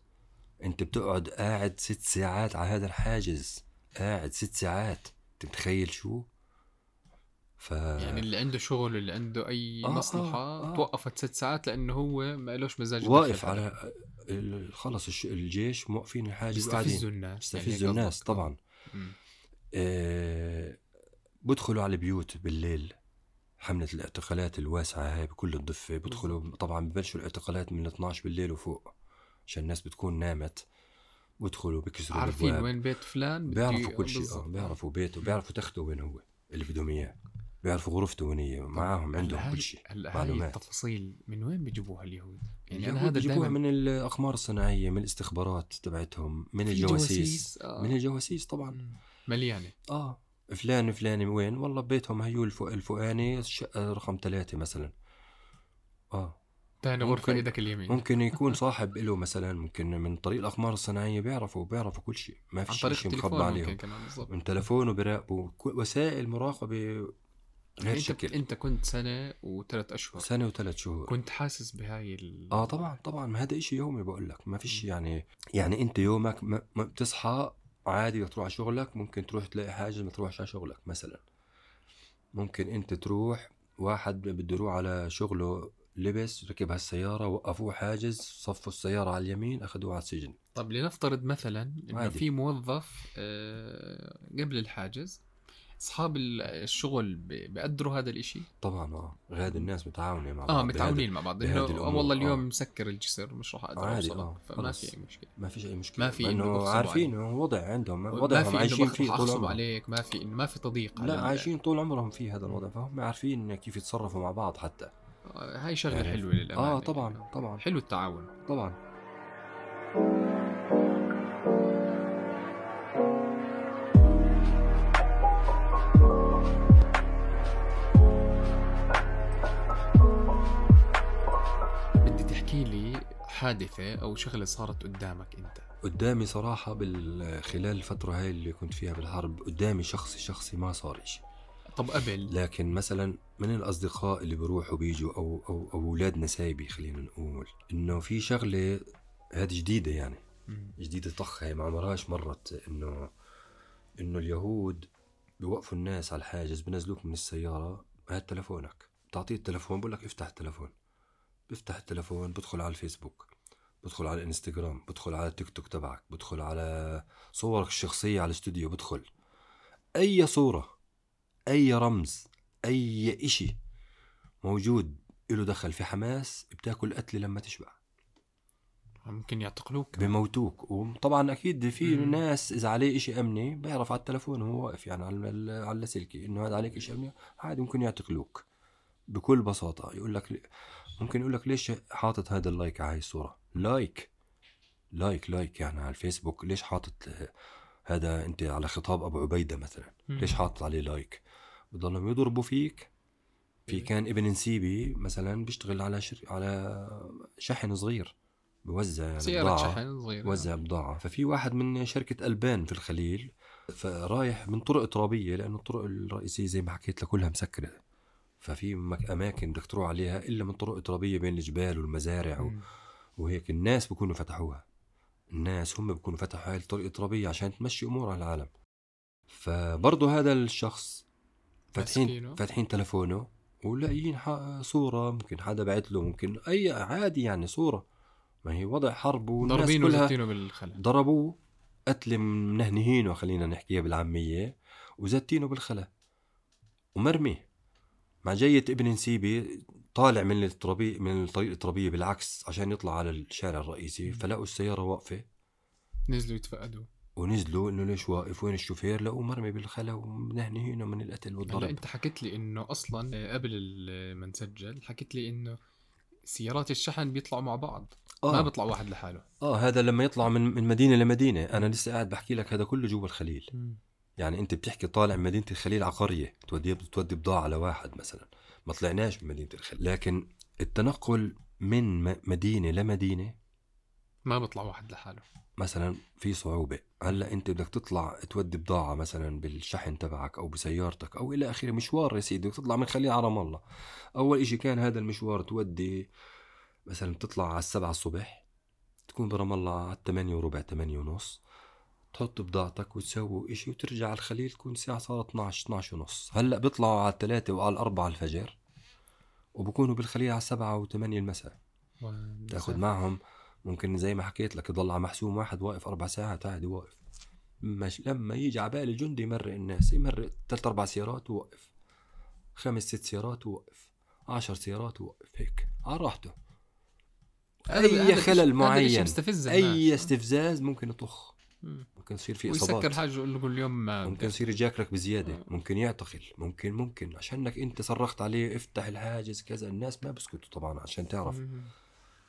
انت بتقعد قاعد ست ساعات على هذا الحاجز قاعد ست ساعات انت متخيل شو ف يعني اللي عنده شغل اللي عنده أي آه، مصلحة آه، آه. توقفت ست ساعات لأنه هو ما لهش مزاج واقف. على خلص الجيش موقفين الحاجز بيستفزوا الناس بيستفزوا يعني الناس. طبعا. آه، بدخلوا على البيوت بالليل حملة الاعتقالات الواسعة هاي بكل الضفة. بدخلوا طبعا ببلشوا الاعتقالات من 12 بالليل وفوق عشان الناس بتكون نامت. بدخلوا بكسروا عارفين الأبواب. وين بيت فلان؟ بيعرفوا كل شيء. آه بيعرفوا بيته. بيعرفوا تخته وين هو اللي بدهم إياه. بيعرفوا غرفته وين هي. معاهم عندهم كل شيء. معلومات. التفاصيل من وين بيجيبوها اليهود؟ يعني يعني أنا هذا بيجيبوها من الأقمار الصناعية من الاستخبارات تبعتهم من الجواسيس. آه. من الجواسيس طبعا. مليانة. آه. فلان فلاني وين؟ والله بيتهم هيو الشقه رقم ثلاثة مثلا. آه. ثاني غرفة ممكن- إيدك اليمين. ممكن يكون صاحب له مثلا ممكن من طريق الأقمار الصناعية بيعرفوا بيعرفوا كل شيء. ما في شيء مخبى التليفون ممكن عليهم من تلفونه بيراقبوا وسائل مراقبة غير أنت شكل. أنت كنت سنة وثلاث أشهر. سنة وثلاث شهور. كنت حاسس بهاي ال... آه طبعا طبعا. ما هذا إشي يومي بقول لك. ما فيش يعني يعني أنت يومك ما بتصحى عادي بدك تروح على شغلك ممكن تروح تلاقي حاجة ما تروحش على شغلك مثلا ممكن أنت تروح واحد بده يروح على شغله لبس ركب هالسيارة وقفوه حاجز صفوا السيارة على اليمين أخذوه على السجن طب لنفترض مثلا عادي. في موظف آه، قبل الحاجز أصحاب ال- الشغل بيقدروا هذا الإشي؟ طبعا آه. غاد الناس متعاونة مع بعض آه متعاونين مع بعض. انه بهذه آه والله اليوم آه. مسكر الجسر مش راح أقدر عادي، اوصلك آه، فما. في اي مشكلة. ما فيش اي مشكلة. ما في بغصبوا عارفين إنه وضع عندهم وضعهم إنه عايشين فيه طول عمرهم عليك ما في ما في تضييق لا عايشين طول عمرهم في هذا الوضع فهم عارفين كيف يتصرفوا مع بعض حتى. آه، هاي شغلة يعني- حلوة للأمانة آه طبعا طبعا. حلو التعاون. طبعا. لي حادثة أو شغلة صارت قدامك أنت؟ قدامي صراحة خلال الفترة هاي اللي كنت فيها بالحرب قدامي شخصي شخصي ما صار إشي. طب قبل؟ لكن مثلا من الأصدقاء اللي بيروحوا بيجوا أو أو أو أولاد نسايبي خلينا نقول إنه في شغلة هذه جديدة يعني. جديدة طخ هي ما عمرهاش مرت إنه إنه اليهود بيوقفوا الناس على الحاجز بنزلوك من السيارة هات تلفونك. بتعطيه التلفون بقول لك افتح التلفون. بيفتح التلفون بدخل على الفيسبوك. بدخل على الانستغرام بدخل على التيك توك تبعك بدخل على صورك الشخصية على الاستوديو بدخل. أي صورة أي رمز أي إشي موجود له دخل في حماس بتاكل قتل لما تشبع. ممكن يعتقلوك. بموتوك. وطبعا أكيد في مم. ناس إذا عليه إشي أمني بيعرف على التلفون وهو واقف يعني على على اللاسلكي إنه هذا عليك إشي أمني عادي ممكن يعتقلوك. بكل بساطة. يقول لك ممكن يقول لك ليش حاطط هذا ال like على هاي الصورة؟ like like like يعني على الفيسبوك ليش حاطط هذا أنت على خطاب أبو عبيدة مثلا. ليش حاطط عليه like بضلهم يضربوا فيك. في إيه. كان ابن نسيبي مثلا بيشتغل على شر... على شحن صغير. بوزع يعني سيارة بضاعة. شحن صغيرة. وزع بضاعة. ففي واحد من شركة ألبان في الخليل فرايح من طرق ترابية لأنه الطرق الرئيسية زي ما حكيت لك كلها مسكرة. ففي أماكن بدك تروح عليها إلا من طرق ترابية بين الجبال والمزارع و... وهيك الناس بكونوا فتحوها. الناس هم بكونوا فتحوا هاي الطرق الترابية عشان تمشي أمورها العالم. فبرضه هذا الشخص فاتحين. فاتحين تلفونه ولاقيين صورة ممكن حدا بعت له ممكن أي عادي يعني صورة. ما هي وضع حرب والناس كلها بالخلا ضربوه. قتل منهنهينه خلينا نحكيها بالعامية وزتينه بالخلا ومرمي مع جية ابن نسيبي طالع من الترابية من الطريق الترابية بالعكس عشان يطلع على الشارع الرئيسي فلقوا السيارة واقفة. نزلوا يتفقدوا. ونزلوا انه ليش واقف؟ وين الشوفير؟ لقوه مرمي بالخلا ومنهنهينه من القتل هلا والضرب. انت حكيت لي إنه أصلا آه، قبل ما نسجل حكيت لي إنه سيارات الشحن بيطلعوا مع بعض. ما آه. بيطلع واحد لحاله. آه هذا لما يطلع من من مدينة لمدينة. أنا لسه قاعد بحكي لك هذا كله جوا الخليل. يعني أنت بتحكي طالع من مدينة الخليل على قريه تودي تودي بضاعة لواحد مثلا. ما طلعناش من مدينه الخليل لكن التنقل من مدينة لمدينة ما بيطلع واحد لحاله. مثلا في صعوبة. هلأ أنت بدك تطلع تودي بضاعة مثلا بالشحن تبعك أو بسيارتك أو إلى آخره مشوار يا سيدي. بدك تطلع من خليل على رام الله. أول إشي كان هذا المشوار تودي مثلا بتطلع على السبعة الصبح تكون برام الله على الثمانية وربع ثمانية ونص. تحط بضاعتك وتسوي إشي وترجع على الخليل تكون الساعة صارت 12 12 ونص. هلأ بيطلعوا على الثلاثة وعلى الأربعة الفجر وبكونوا بالخليل على السبعة وثمانية المساء. تاخذ معهم. ممكن زي ما حكيت لك يضل على محسوم واحد واقف أربع ساعات عادي واقف. مش لما يجي على بالي جندي يمرق الناس يمرق ثلاث أربع سيارات ووقف خمس ست سيارات ووقف عشر سيارات ووقف هيك. على راحته. أي خلل معين. الناس. استفزاز ممكن يطخ. ممكن يصير في ويسكر إصابات. حاجة يقول له اليوم ما ممكن يصير يجاكرك بزيادة. آه. ممكن يعتقل. ممكن ممكن. عشانك أنت صرخت عليه افتح الحاجز كذا. الناس ما بسكتوا طبعا عشان تعرف. مم.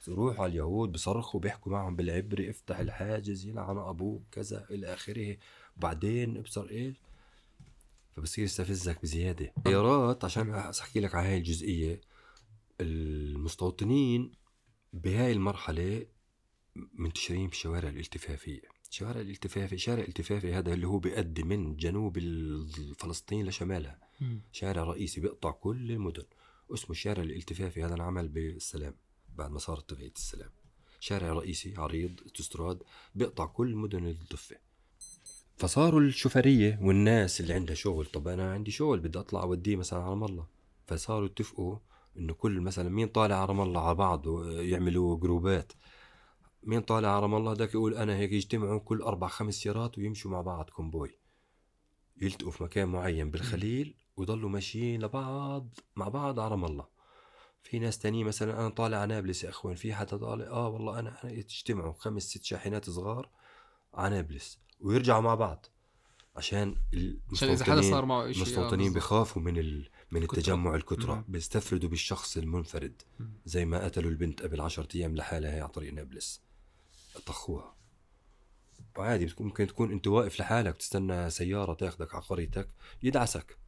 على اليهود بصرخوا بيحكوا معهم بالعبري افتح الحاجز يلعن أبوك كذا إلى آخره. بعدين ابصر إيش؟ فبصير يستفزك بزيادة. خيارات عشان أحكي لك على هاي الجزئية المستوطنين بهاي المرحلة منتشرين بالشوارع الالتفافية. الشوارع الالتفافي شارع التفافي هذا اللي هو بيؤدي من جنوب فلسطين لشمالها. شارع رئيسي بيقطع كل المدن. اسمه الشارع الالتفافي هذا انعمل بالسلام بعد ما صارت اتفاقية السلام. شارع رئيسي عريض استراد بيقطع كل مدن الضفة. فصاروا الشوفرية والناس اللي عندها شغل. طب أنا عندي شغل بدي أطلع أوديه مثلا على رام الله. فصاروا يتفقوا إنه كل مثلا مين طالع على رام الله على بعض يعملوا جروبات. مين طالع على رام الله داك يقول أنا هيك يجتمعوا كل أربع خمس سيارات ويمشوا مع بعض convoy يلتقوا في مكان معين بالخليل ويضلوا ماشيين لبعض مع بعض على رام الله في ناس تانيين مثلا أنا طالع على نابلس يا إخوان في حدا طالع آه والله أنا أنا تجتمعوا خمس ست شاحنات صغار على نابلس ويرجعوا مع بعض عشان عشان إذا حدا صار المستوطنين معه شيء المستوطنين بخافوا من ال... من الكترة. التجمع الكترة مم. بيستفردوا بالشخص المنفرد مم. زي ما قتلوا البنت قبل عشرة أيام لحالها هي على طريق نابلس طخوها. وعادي بتكون ممكن تكون انت واقف لحالك تستنى سيارة تاخدك على قريتك يدعسك.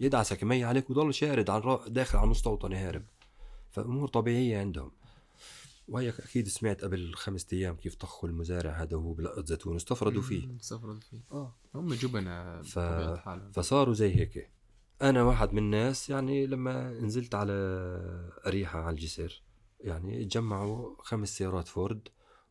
يدعسك يمي عليك ويضل شارد على داخل على المستوطن يهرب. فأمور طبيعية عندهم. وهيك أكيد سمعت قبل خمسة أيام كيف طخوا المزارع هذا وهو بلقط زيتون واستفردوا فيه. استفردوا فيه. آه. هم جبنة ف- فصاروا زي هيك. أنا واحد من الناس يعني لما نزلت على أريحة على الجسر يعني تجمعوا خمس سيارات فورد.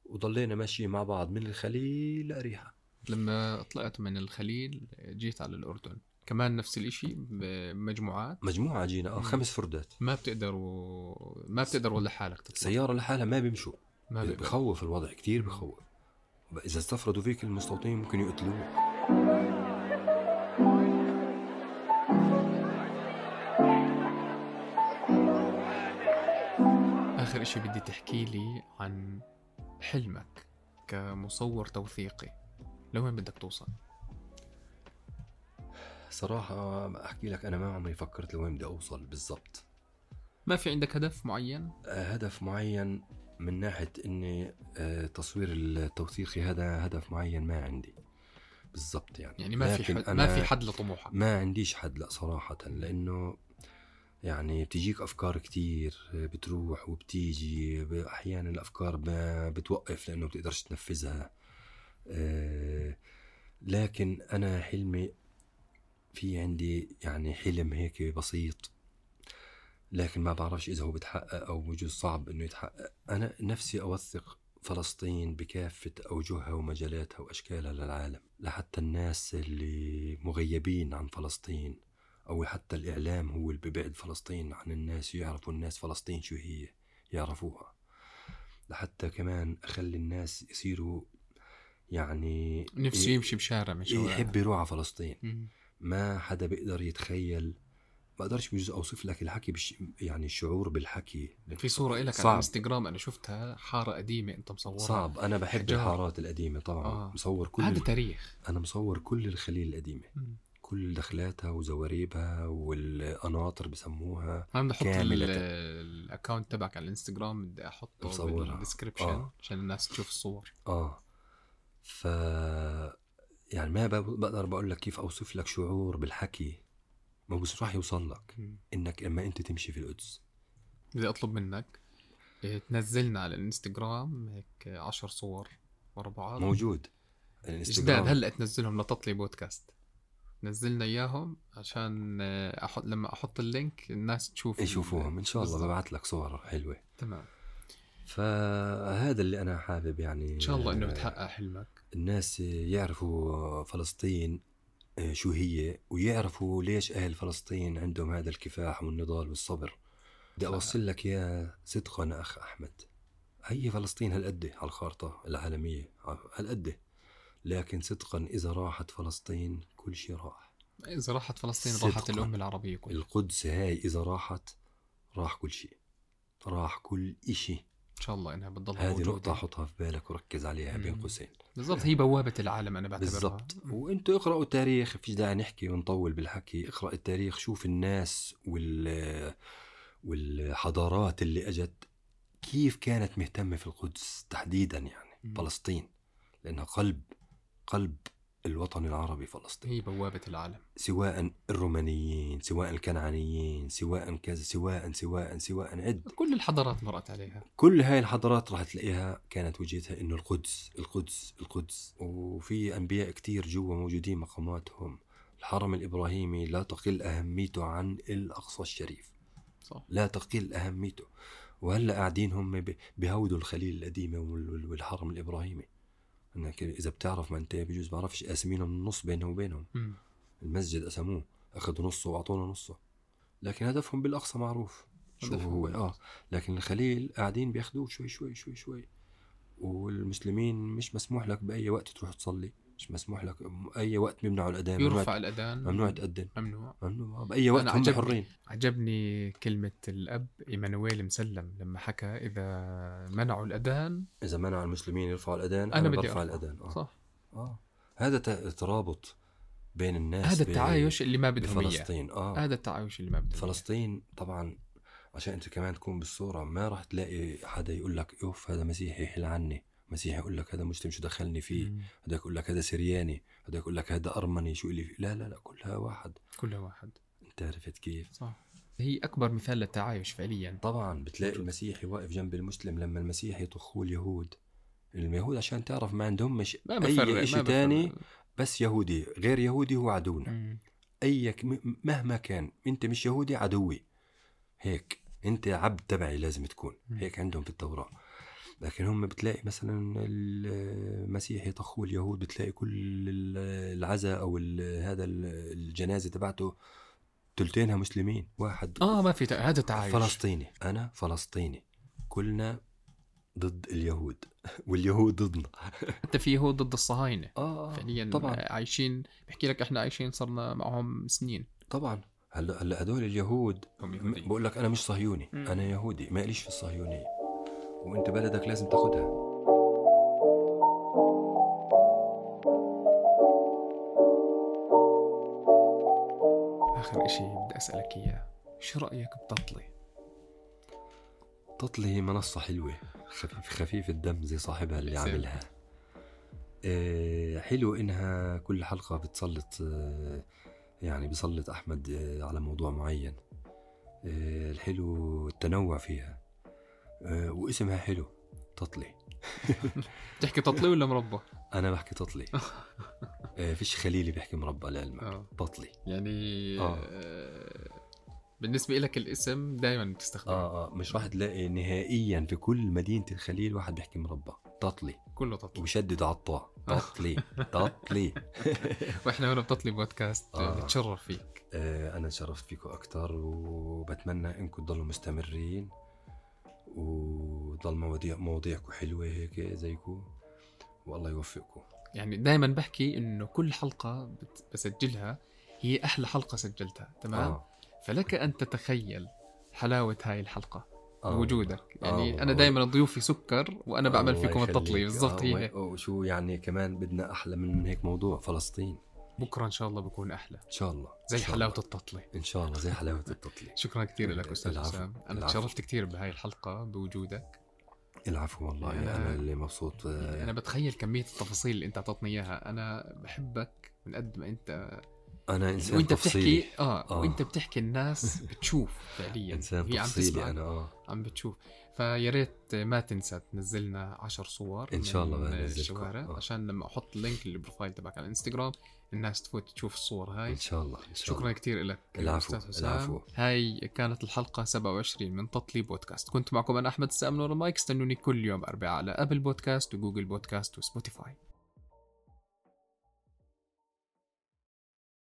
وضلينا ماشيين مع بعض من الخليل لأريحة. لما طلعت من الخليل جيت على الأردن. كمان نفس الإشي بمجموعات مجموعة جينا. آه. خمس فردات. ما بتقدروا ما بتقدروا لحالك تطلع سيارة لحالها ما بيمشوا. ما بخوف الوضع كتير بخوف. إذا استفردوا فيك المستوطنين ممكن يقتلوك. آخر إشي بدي تحكي لي عن حلمك كمصور توثيقي لوين بدك توصل؟ صراحة أحكي لك أنا ما عمري فكرت لوين بدي أوصل بالضبط ما في عندك هدف معين؟ آه، هدف معين من ناحية إني آه، تصوير التوثيقي هذا هدف معين ما عندي بالضبط يعني يعني ما في حد ما أنا في حد لطموحك ما عنديش حد لا صراحة لأنه يعني بتجيك أفكار كتير بتروح وبتيجي أحيانا الأفكار بتوقف لأنه بتقدرش تنفذها. آه، لكن أنا حلمي في عندي يعني حلم هيك بسيط. لكن ما بعرفش إذا هو بتحقق أو بجوز صعب إنه يتحقق. أنا نفسي أوثق فلسطين بكافة أوجهها ومجالاتها وأشكالها للعالم لحتى الناس اللي مغيبين عن فلسطين. أو حتى الإعلام هو اللي ببعد فلسطين عن الناس يعرفوا الناس فلسطين شو هي يعرفوها لحتى كمان أخلي الناس يصيروا يعني نفسه يمشي بشارع شوارع يحب يروح على فلسطين. ما حدا بيقدر يتخيل بقدرش بجوز أوصف لك الحكي بش يعني الشعور بالحكي في صورة إلك على. الإنستغرام أنا شفتها حارة قديمة أنت مصورها صعب أنا بحب حجار. الحارات القديمة طبعا آه. مصور كل هذا تاريخ أنا مصور كل الخليل القديمة. كل دخلاتها وزواريبها والقناطر بسموها أنا بدي أحط كاملة. ال- الأكاونت تبعك على الانستغرام بدي أحطه مصورها. بال description آه. عشان الناس تشوف الصور آه ف يعني ما بقدر بقول لك كيف أوصف لك شعور بالحكي ما بس راح يوصل لك. إنك لما أنت تمشي في القدس بدي أطلب منك إيه، تنزلنا على الانستغرام هيك عشر صور ورا بعض موجود جداد الانستغرام هلأ تنزلهم لتطلي بودكاست نزلنا إياهم عشان آه، أحط لما أحط ال link الناس تشوف يشوفوهم. إن شاء الله. ببعث لك صور حلوة. تمام. فهذا اللي أنا حابب يعني إن شاء الله إنه بتحقق حلمك. الناس يعرفوا فلسطين آه، شو هي ويعرفوا ليش أهل فلسطين عندهم هذا الكفاح والنضال والصبر. بدي أوصل لك يا صدقا أخ أحمد. هي فلسطين هالقد على الخارطه العالمية. هالقد لكن صدقا إذا راحت فلسطين كل شيء راح إذا راحت فلسطين. راحت الامه العربية كلها القدس هاي إذا راحت راح كل شيء راح كل إشي إن شاء الله إنها بتضل هذه. نقطة حطها في بالك وركز عليها بين. قوسين بالضبط هي بوابة العالم أنا بعتبرها بالضبط. وأنتوا اقرأوا التاريخ فيش داعي نحكي ونطول بالحكي اقرأ التاريخ شوف الناس وال والحضارات اللي أجت كيف كانت مهتمة في القدس تحديدا يعني مم. فلسطين لأنها قلب قلب الوطن العربي فلسطين. هي بوابة العالم. سواء الرومانيين سواء الكنعانيين سواء كذا سواء سواء سواء عد. كل الحضارات مرت عليها. كل هاي الحضارات راح تلاقيها كانت وجهتها إنه القدس القدس القدس. وفي أنبياء كتير جوا موجودين مقاماتهم. الحرم الإبراهيمي لا تقل أهميته عن الأقصى الشريف. صح. لا تقل أهميته. وهلأ قاعدين هم بهودوا الخليل القديمه وال- وال- والحرم الإبراهيمي. إنك إذا بتعرف ما أنت بجوز بعرفش قاسمينهم النص بينهم وبينهم. المسجد قسموه أخذوا نصه وأعطونا نصه. لكن هدفهم بالأقصى معروف. شو هو. آه. لكن الخليل قاعدين بياخذوه شوي شوي شوي شوي. والمسلمين مش مسموح لك بأي وقت تروح تصلي. مش مسموح لك. أي وقت بيمنعوا الأذان يرفع الأذان. ممنوع تأذن. ممنوع. ممنوع. بأي وقت أنا هم عجبني. حرين. عجبني كلمة الأب إيمانويل مسلم لما حكى إذا منعوا الأذان. إذا منع المسلمين يرفعوا الأذان أنا أنا, بدي برفع أرفع. الأذان. آه, صح. آه. هذا ترابط بين الناس هذا ب- التعايش اللي ما بدهم إياه. بفلسطين. آه. هذا التعايش اللي ما بدهم. فلسطين طبعا عشان أنت كمان تكون بالصورة ما راح تلاقي حدا يقول لك أوف هذا مسيحي يحل عني. مسيحي يقول لك هذا مسلم شو دخلني فيه؟ مم. هذا يقول لك هذا سرياني هذا يقول لك هذا أرمني شو اللي فيه؟ لا لا لا كلها واحد. كلها واحد. انت عرفت كيف؟ صح. هي أكبر مثال للتعايش فعليا. طبعا بتلاقي المسيحي واقف جنب المسلم لما المسيحي يطخوه اليهود. اليهود عشان تعرف ما عندهم مش ما أي شيء. تاني بس يهودي. غير يهودي هو عدونا. مم. أي مهما كان أنت مش يهودي عدوي. هيك أنت عبد تبعي لازم تكون. هيك عندهم في التوراة. لكن هم بتلاقي مثلا المسيح يطخوا اليهود بتلاقي كل ال- العزاء أو ال- هذا ال- الجنازة تبعته تلتينها مسلمين واحد. آه ما في هذا تعايش. فلسطيني. أنا فلسطيني. كلنا ضد اليهود. واليهود ضدنا. حتى في يهود ضد الصهاينة. آه فعليا طبعا. عايشين بحكي لك إحنا عايشين صرنا معهم سنين. طبعا. هلأ هلأ هدول اليهود هم. بقول لك أنا مش صهيوني. أنا يهودي. ما ليش في الصهيونية. وانت بلدك لازم تاخدها. آخر إشي بدي أسألك إياه. شو رأيك بتطلي؟ تطلي هي منصة حلوة. خفيف خفيف الدم زي صاحبها اللي. عاملها. آه، حلو إنها كل حلقة بتسلط آه، يعني بيسلط أحمد آه، على موضوع معين. آه، الحلو التنوع فيها. واسمها حلو تطلي بتحكي تطلي ولا مربى؟ أنا بحكي تطلي آه، فيش خليلي بيحكي مربى لعلمك آه. تطلي يعني آه. آه. بالنسبة لك الاسم دائما بتستخدمه آه آه مش راح تلاقي نهائيا في كل مدينة الخليل واحد بيحكي مربى تطلي كله تطلي وبشدد على الطاء تطلي تطلي وإحنا هنا بتطلي بودكاست آه. آه. نتشرف فيك آه، أنا تشرفت فيكم أكتر وبتمنى إنكم تضلوا مستمرين وضل مواضيع مواضيعكم حلوة هيك زيكم والله يوفقكم يعني دائما بحكي إنه كل حلقة بت- بسجلها هي أحلى حلقة سجلتها تمام؟ آه. فلك أن تتخيل حلاوة هاي الحلقة آه. بوجودك يعني آه. أنا دائما ضيوفي سكر وأنا بعمل فيكم التطلي. بالضبط آه، هي. وشو يعني كمان بدنا أحلى من هيك موضوع فلسطين بكرة إن شاء الله بكون أحلى إن شاء الله زي شاء الله. التطلي إن شاء الله زي حلاوة التطلي شكرا كثير لك أستاذ. حسام أنا. تشرفت كثير بهاي الحلقة بوجودك العفو والله أنا- أنا اللي مبسوط أنا بتخيل كمية التفاصيل اللي أنت أعطتني إياها أنا بحبك من قد ما أنت أنا إنسان وأنت تفصيلي بتحكي آه, آه. وأنت بتحكي الناس بتشوف فعليا إنسان وهي عم تسمع أنا آه عم بتشوف فيا ريت ما تنسى تنزلنا عشر صور إن شاء الله من. الشوارع آه. عشان لما أحط ال link ال profile تبعك على الانستغرام الناس تفوت تشوف الصور هاي. إن شاء الله إن شاء شكرا كثير لك العفو،. العفو. هاي كانت الحلقة 27 من تطلي بودكاست. كنت معكم أنا أحمد السام نور المايك. استنوني كل يوم أربعاء على Apple Podcast و Google Podcast و Spotify.